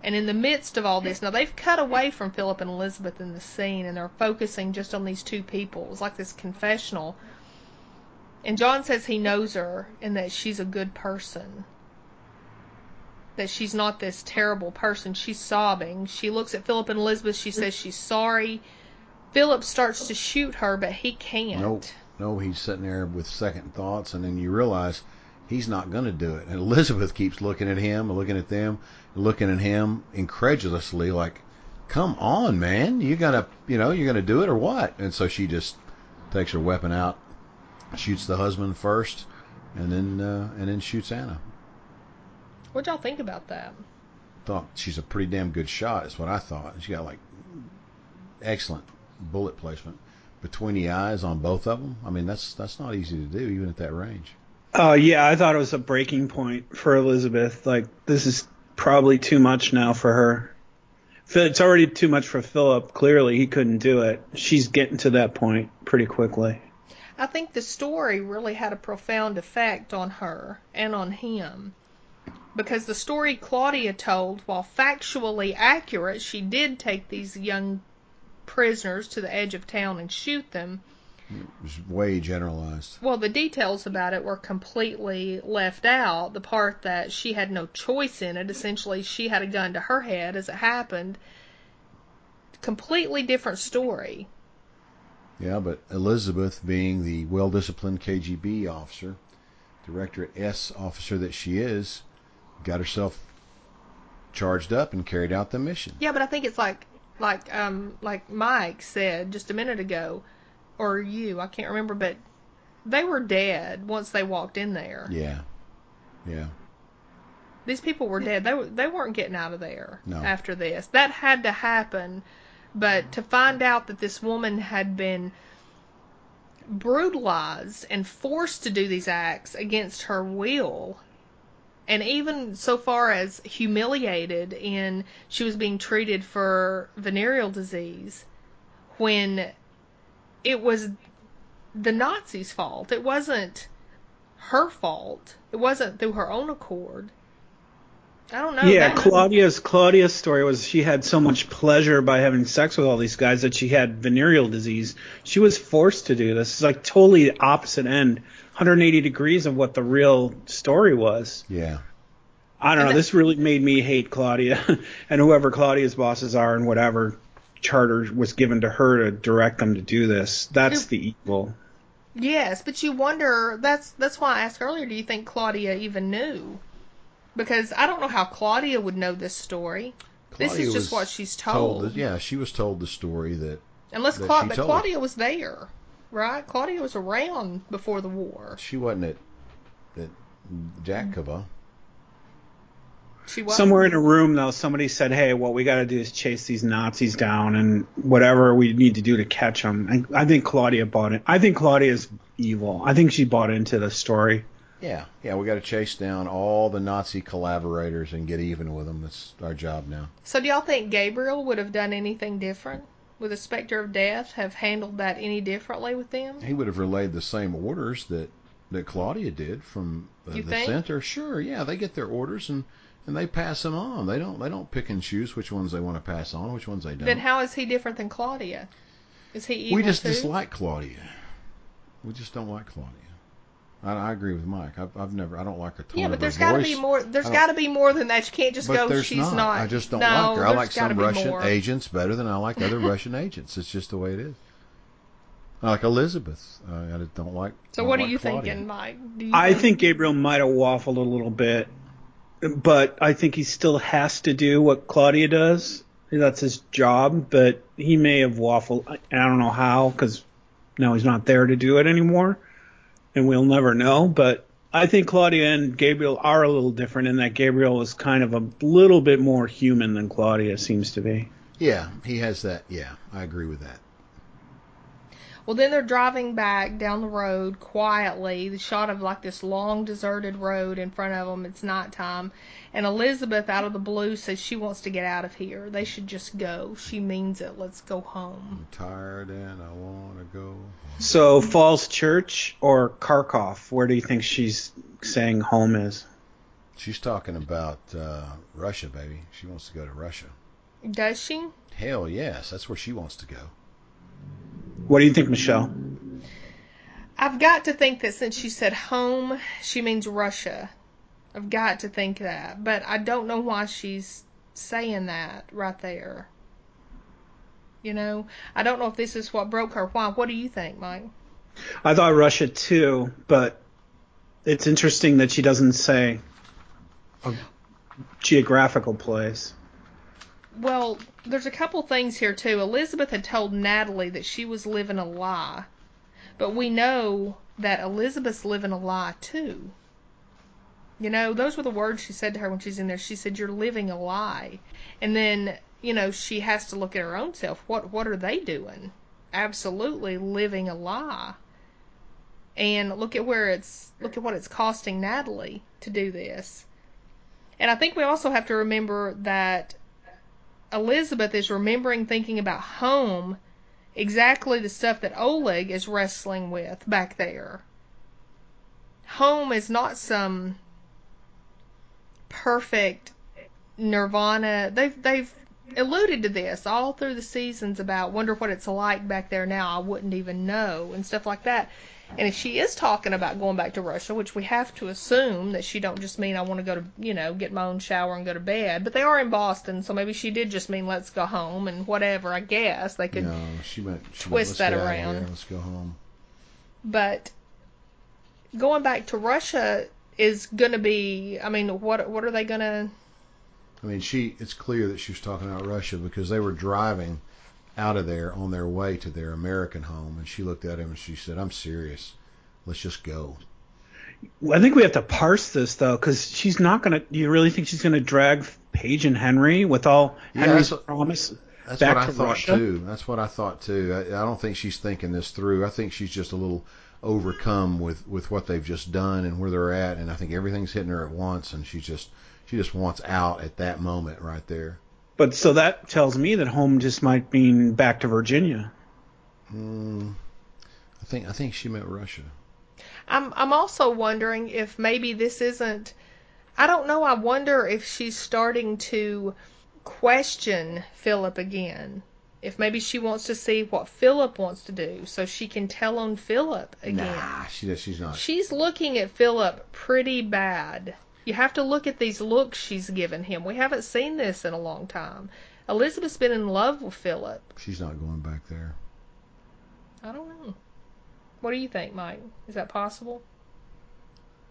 And in the midst of all this, now they've cut away from Philip and Elizabeth in the scene and they're focusing just on these two people. It's like this confessional. And John says he knows her and that she's a good person. That she's not this terrible person. She's sobbing. She looks at Philip and Elizabeth. She says she's sorry. Philip starts to shoot her, but he can't. No, no, he's sitting there with second thoughts, and then you realize he's not going to do it. And Elizabeth keeps looking at him, looking at them, looking at him incredulously, like, "Come on, man, you gotta, you know, you're gonna do it or what?" And so she just takes her weapon out, shoots the husband first, and then uh, and then shoots Anna. What y'all think about that? Thought she's a pretty damn good shot. Is what I thought. She got like excellent bullet placement between the eyes on both of them. I mean, that's that's not easy to do even at that range. Uh, yeah, I thought it was a breaking point for Elizabeth. Like, this is probably too much now for her. Phil- It's already too much for Philip. Clearly, he couldn't do it. She's getting to that point pretty quickly. I think the story really had a profound effect on her and on him. Because the story Claudia told, while factually accurate, she did take these young prisoners to the edge of town and shoot them. It was way generalized. Well, the details about it were completely left out. The part that she had no choice in it, essentially, she had a gun to her head as it happened. Completely different story. Yeah, but Elizabeth, being the well-disciplined KGB officer, Directorate S officer that she is, got herself charged up and carried out the mission. Yeah, but I think it's like like um like Mike said just a minute ago, or you, I can't remember, but they were dead once they walked in there. Yeah, yeah. These people were dead. They were they weren't getting out of there No. after this. That had to happen. But to find out that this woman had been brutalized and forced to do these acts against her will, and even so far as humiliated in she was being treated for venereal disease when it was the Nazis' fault. It wasn't her fault. It wasn't through her own accord. I don't know. yeah, that- Claudia's Claudia's story was she had so much pleasure by having sex with all these guys that she had venereal disease. She was forced to do this. It's like totally the opposite end, 180 degrees of what the real story was. Yeah. I don't And know. that- This really made me hate Claudia and whoever Claudia's bosses are and whatever charter was given to her to direct them to do this. That's Who- the evil. Yes, but you wonder. That's that's why I asked earlier. Do you think Claudia even knew? Because I don't know how Claudia would know this story. This is just what she's told. the- yeah, she was told the story that Unless that Cla- she but told. Claudia was there, right? Claudia was around before the war. she wasn't at at Dyatkovo. She was Somewhere in a room though, somebody said, "Hey, what we got to do is chase these Nazis down and whatever we need to do to catch them." I, I think Claudia bought it. I think Claudia's evil. I think she bought into the story. Yeah, yeah, we got to chase down all the Nazi collaborators and get even with them. That's our job now. So do y'all think Gabriel would have done anything different? Would the Spectre of Death have handled that any differently with them? He would have relayed the same orders that that Claudia did from the, You the think? center. Sure, yeah, they get their orders and and they pass them on. They don't they don't pick and choose which ones they want to pass on, which ones they don't. Then how is he different than Claudia? Is he evil we just too? dislike Claudia. We just don't like Claudia. I, I agree with Mike. I've, I've never. I don't like her tone Yeah, but her there's got to be more. There's got to be more than that. You can't just but go. She's not. not. I just don't no, like her. I like gotta some Russian more. agents better than I like other Russian agents. It's just the way it is. I like Elizabeth. Uh, I don't like. So don't what are you Claudia. thinking, Mike? Do you I think Gabriel might have waffled a little bit. but I think he still has to do what Claudia does. That's his job, but he may have waffled. I don't know how because now he's not there to do it anymore, and we'll never know. But I think Claudia and Gabriel are a little different in that Gabriel is kind of a little bit more human than Claudia seems to be. Yeah, he has that. Yeah, I agree with that. Well, then they're driving back down the road quietly. The shot of like this long deserted road in front of them. It's nighttime, and Elizabeth, out of the blue, says she wants to get out of here. They should just go. She means it. Let's go home. I'm tired and I want to go. home. So Falls Church or Kharkov? Where do you think she's saying home is? She's talking about uh, Russia, baby. She wants to go to Russia. Does she? Hell yes, that's where she wants to go. What do you think, Michelle? I've got to think that since she said home, she means Russia. I've got to think that, but I don't know why she's saying that right there. You know, I don't know if this is what broke her. Why? What do you think, Mike? I thought Russia too, but it's interesting that she doesn't say a geographical place. Well, there's a couple things here too. Elizabeth had told Natalie that she was living a lie, but we know that Elizabeth's living a lie too. You know, those were the words she said to her when she's in there. She said, "You're living a lie," and then you know she has to look at her own self. What what are they doing? Absolutely living a lie. And look at where it's look at what it's costing Natalie to do this. And I think we also have to remember that Elizabeth is remembering thinking about home, exactly the stuff that Oleg is wrestling with back there. Home is not some perfect nirvana. They've they've alluded to this all through the seasons about wonder what it's like back there now. I wouldn't even know and stuff like that. And if she is talking about going back to Russia, which we have to assume that she don't just mean I want to go to, you know, get my own shower and go to bed, but they are in Boston, so maybe she did just mean let's go home and whatever. I guess they could no, she meant she twist meant, that let's get out of around. here, Let's go home. But going back to Russia is going to be. I mean, what what are they going to? I mean, she. It's clear that she was talking about Russia because they were driving out of there on their way to their American home, and she looked at him and she said, "I'm serious. Let's just go." I think we have to parse this though, because she's not gonna. Do you really think she's gonna drag Paige and Henry with all Yeah, Henry's that's what- promise? That's Back what I to thought Russia? too. That's what I thought too. I, I don't think she's thinking this through. I think she's just a little overcome with with what they've just done and where they're at, and I think everything's hitting her at once, and she just she just wants out at that moment right there. But so that tells me that home just might mean back to Virginia. Mm, I think I think she meant Russia. I'm I'm also wondering if maybe this isn't. I don't know. I wonder if she's starting to question Philip again. If maybe she wants to see what Philip wants to do, so she can tell on Philip again. Nah, she does. she's not. She's looking at Philip pretty bad. You have to look at these looks she's given him. We haven't seen this in a long time. Elizabeth's been in love with Philip. She's not going back there. I don't know. What do you think, Mike? Is that possible?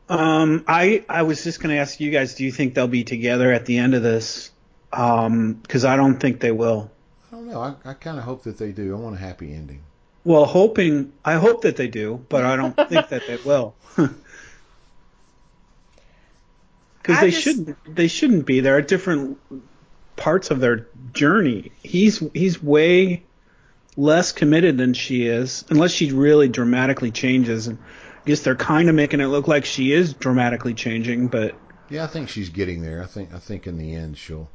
Um, I I was just gonna ask you guys, do you think they'll be together at the end of this? Um, because I don't think they will. I don't know. I, I kind of hope that they do. I want a happy ending. Well, hoping I hope that they do, but I don't think that they will. Because they just- shouldn't. They shouldn't be. There are different parts of their journey. He's he's way less committed than she is, unless she really dramatically changes. And I guess they're kind of making it look like she is dramatically changing, but Yeah, I think she's getting there. I think I think in the end she'll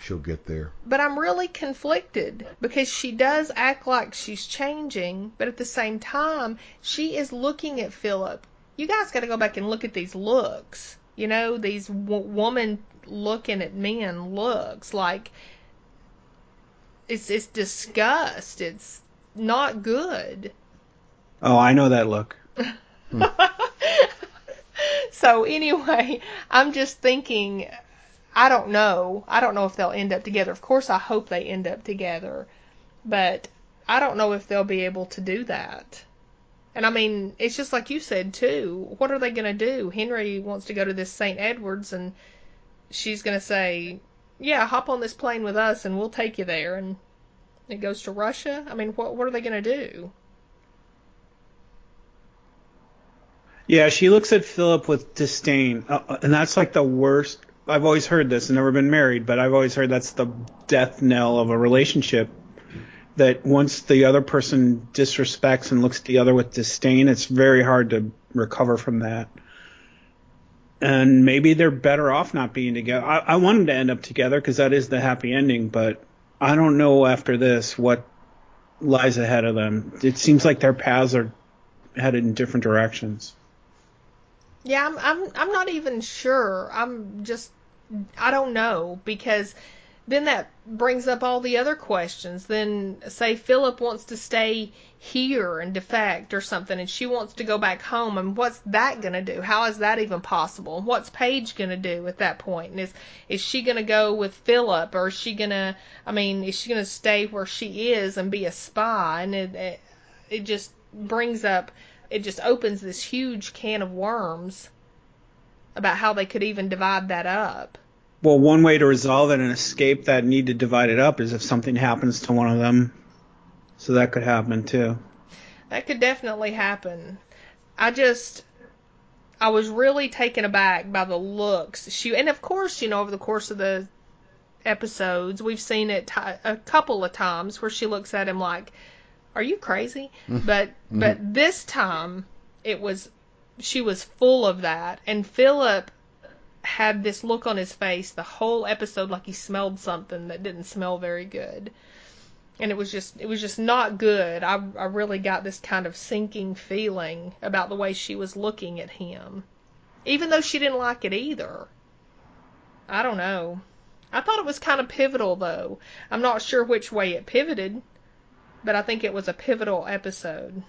she'll get there. But I'm really conflicted because she does act like she's changing, but at the same time, she is looking at Philip. You guys got to go back and look at these looks. You know, these w- woman looking at men looks like it's it's disgust. It's not good. oh, I know that look. Hmm. so anyway, I'm just thinking I don't know. I don't know if they'll end up together. Of course I hope they end up together, but I don't know if they'll be able to do that. And I mean, it's just like you said too. What are they going to do? Henry wants to go to this St. Edwards and she's going to say, "Yeah, hop on this plane with us and we'll take you there." And it goes to Russia. I mean, what what are they going to do? Yeah, she looks at Philip with disdain, uh, and that's like the worst. I've always heard this, and never been married, but I've always heard that's the death knell of a relationship. That once the other person disrespects and looks at the other with disdain, it's very hard to recover from that. And maybe they're better off not being together. I, I want them to end up together because that is the happy ending, but I don't know after this what lies ahead of them. It seems like their paths are headed in different directions. Yeah, I'm I'm I'm not even sure. I'm just I don't know because then that brings up all the other questions. Then say Philip wants to stay here and defect or something and she wants to go back home and what's that going to do? How is that even possible? What's Paige going to do at that point? And is is she going to go with Philip or is she going to I mean, is she going to stay where she is and be a spy? And it, it it just brings up it just opens this huge can of worms about how they could even divide that up. Well, one way to resolve it and escape that need to divide it up is if something happens to one of them. So that could happen too. That could definitely happen. I just I was really taken aback by the looks she and of course, you know, over the course of the episodes, we've seen it t- a couple of times where she looks at him like are you crazy? Mm-hmm. But but this time it was she was full of that and Philip had this look on his face the whole episode like he smelled something that didn't smell very good. And it was just it was just not good. I I really got this kind of sinking feeling about the way she was looking at him. Even though she didn't like it either. I don't know. I thought it was kind of pivotal though. I'm not sure which way it pivoted but I think it was a pivotal episode.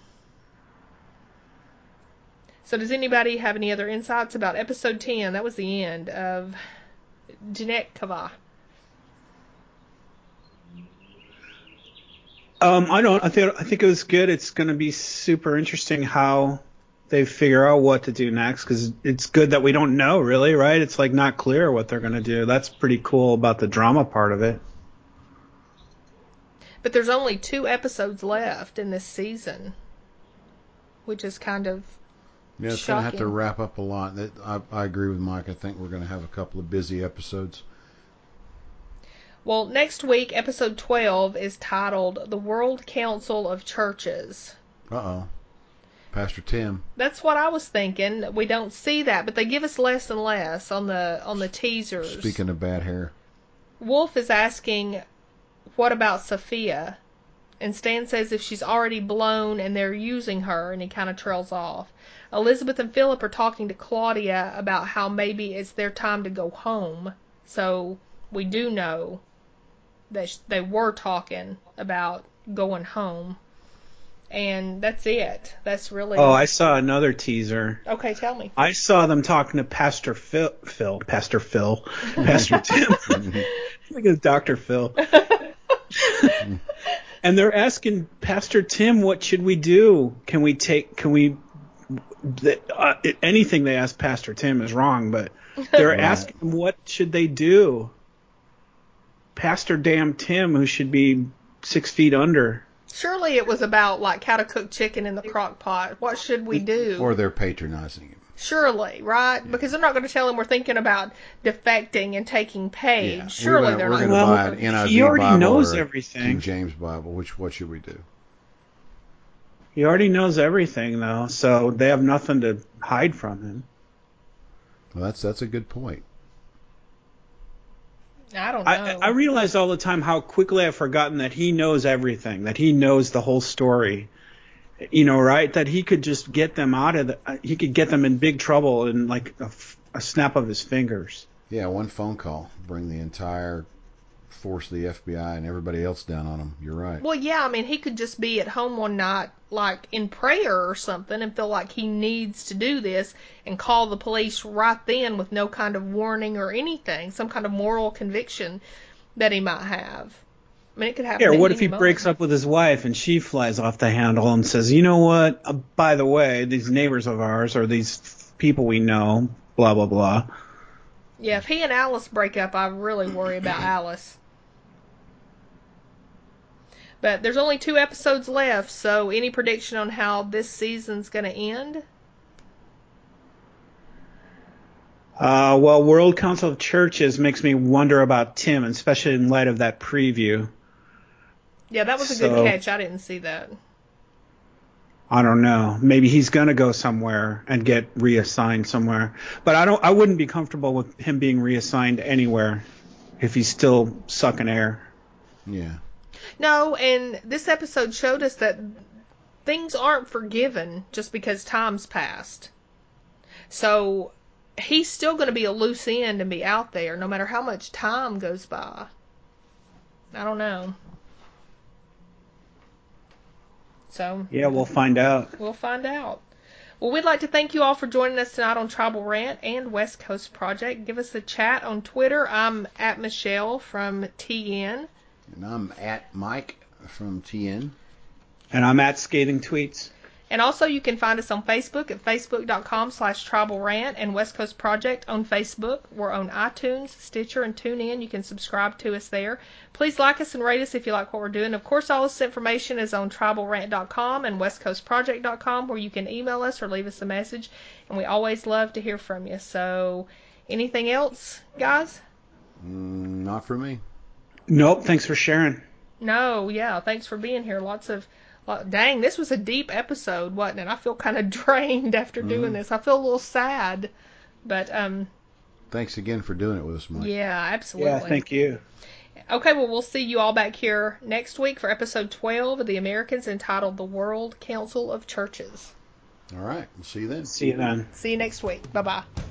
So, does anybody have any other insights about episode 10? That was the end of Dyatkovo. Um, I don't. I think I think it was good. It's going to be super interesting how they figure out what to do next because it's good that we don't know really, right? It's like not clear what they're going to do. That's pretty cool about the drama part of it. But there's only two episodes left in this season, which is kind of Yeah, it's going to have to wrap up a lot. That I, I agree with Mike. I think we're going to have a couple of busy episodes. Well, next week, episode 12 is titled The World Council of Churches. Uh oh, Pastor Tim. That's what I was thinking. We don't see that, but they give us less and less on the on the teasers. Speaking of bad hair, Wolf is asking, "What about Sophia?" And Stan says if she's already blown and they're using her, and he kind of trails off. Elizabeth and Philip are talking to Claudia about how maybe it's their time to go home. So we do know that they were talking about going home. And that's it. That's really. Oh, I saw another teaser. Okay, tell me. I saw them talking to Pastor Phil, Phil, Pastor Phil, Pastor Tim. I think it's Dr. Phil. and they're asking Pastor Tim, what should we do? Can we take, can we, uh, anything they ask Pastor Tim is wrong, but they're Right. asking him, what should they do? Pastor damn Tim, who should be six feet under. Surely it was about like how to cook chicken in the crock pot. What should we do? or they're patronizing him. Surely, right? Because they're not going to tell him we're thinking about defecting and taking Paige. Yeah, Surely we're gonna, they're we're not. gonna Well, buy an NIV he already Bible knows or everything. King James Bible. Which what should we do? He already knows everything though, so they have nothing to hide from him. Well, that's that's a good point. I don't know. I, I realize all the time how quickly I've forgotten that he knows everything, that he knows the whole story. You know, right? That he could just get them out of the, uh, he could get them in big trouble in like a, f- a snap of his fingers. Yeah, one phone call bring the entire force of the FBI and everybody else down on them. You're right. well, yeah, I mean, he could just be at home one night, like in prayer or something, and feel like he needs to do this and call the police right then with no kind of warning or anything, some kind of moral conviction that he might have. I mean, it could happen. Yeah, what if he breaks up with his wife and she flies off the handle and says, "You know what? Uh, by the way, these neighbors of ours or these people we know, blah blah blah." Yeah, if he and Alice break up, I really worry about Alice. But there's only two episodes left, so any prediction on how this season's going to end? Uh, well, World Council of Churches makes me wonder about Tim, especially in light of that preview. Yeah, that was a So- good catch. I didn't see that. I don't know. Maybe he's gonna go somewhere and get reassigned somewhere. But I don't. I wouldn't be comfortable with him being reassigned anywhere if he's still sucking air. Yeah. No, and this episode showed us that things aren't forgiven just because time's passed. So he's still going to be a loose end and be out there no matter how much time goes by. I don't know. So Yeah, we'll find out. We'll find out. Well, we'd like to thank you all for joining us tonight on Tribal Rant and West Coast Project. Give us a chat on Twitter. I'm at Michelle from TN. And I'm at Mike from TN. And I'm at Scathing Tweets. And also you can find us on Facebook at facebook.com slash tribal rant and West Coast Project on Facebook. We're on iTunes, Stitcher, and TuneIn. You can subscribe to us there. Please like us and rate us if you like what we're doing. Of course, all this information is on tribalrant.com and westcoastproject.com where you can email us or leave us a message. And we always love to hear from you. So anything else, guys? Mm, not for me. Nope. Thanks for sharing. No, yeah. Thanks for being here. Lots of, lot, dang, this was a deep episode, wasn't it? I feel kind of drained after doing Mhm. this. I feel a little sad, but um, Thanks again for doing it with us, Mike. yeah, absolutely. Yeah. Thank you. Okay, well, we'll see you all back here next week for episode 12 of The Americans entitled The World Council of Churches. All right. We'll see you then. See you then. See you next week. Bye bye.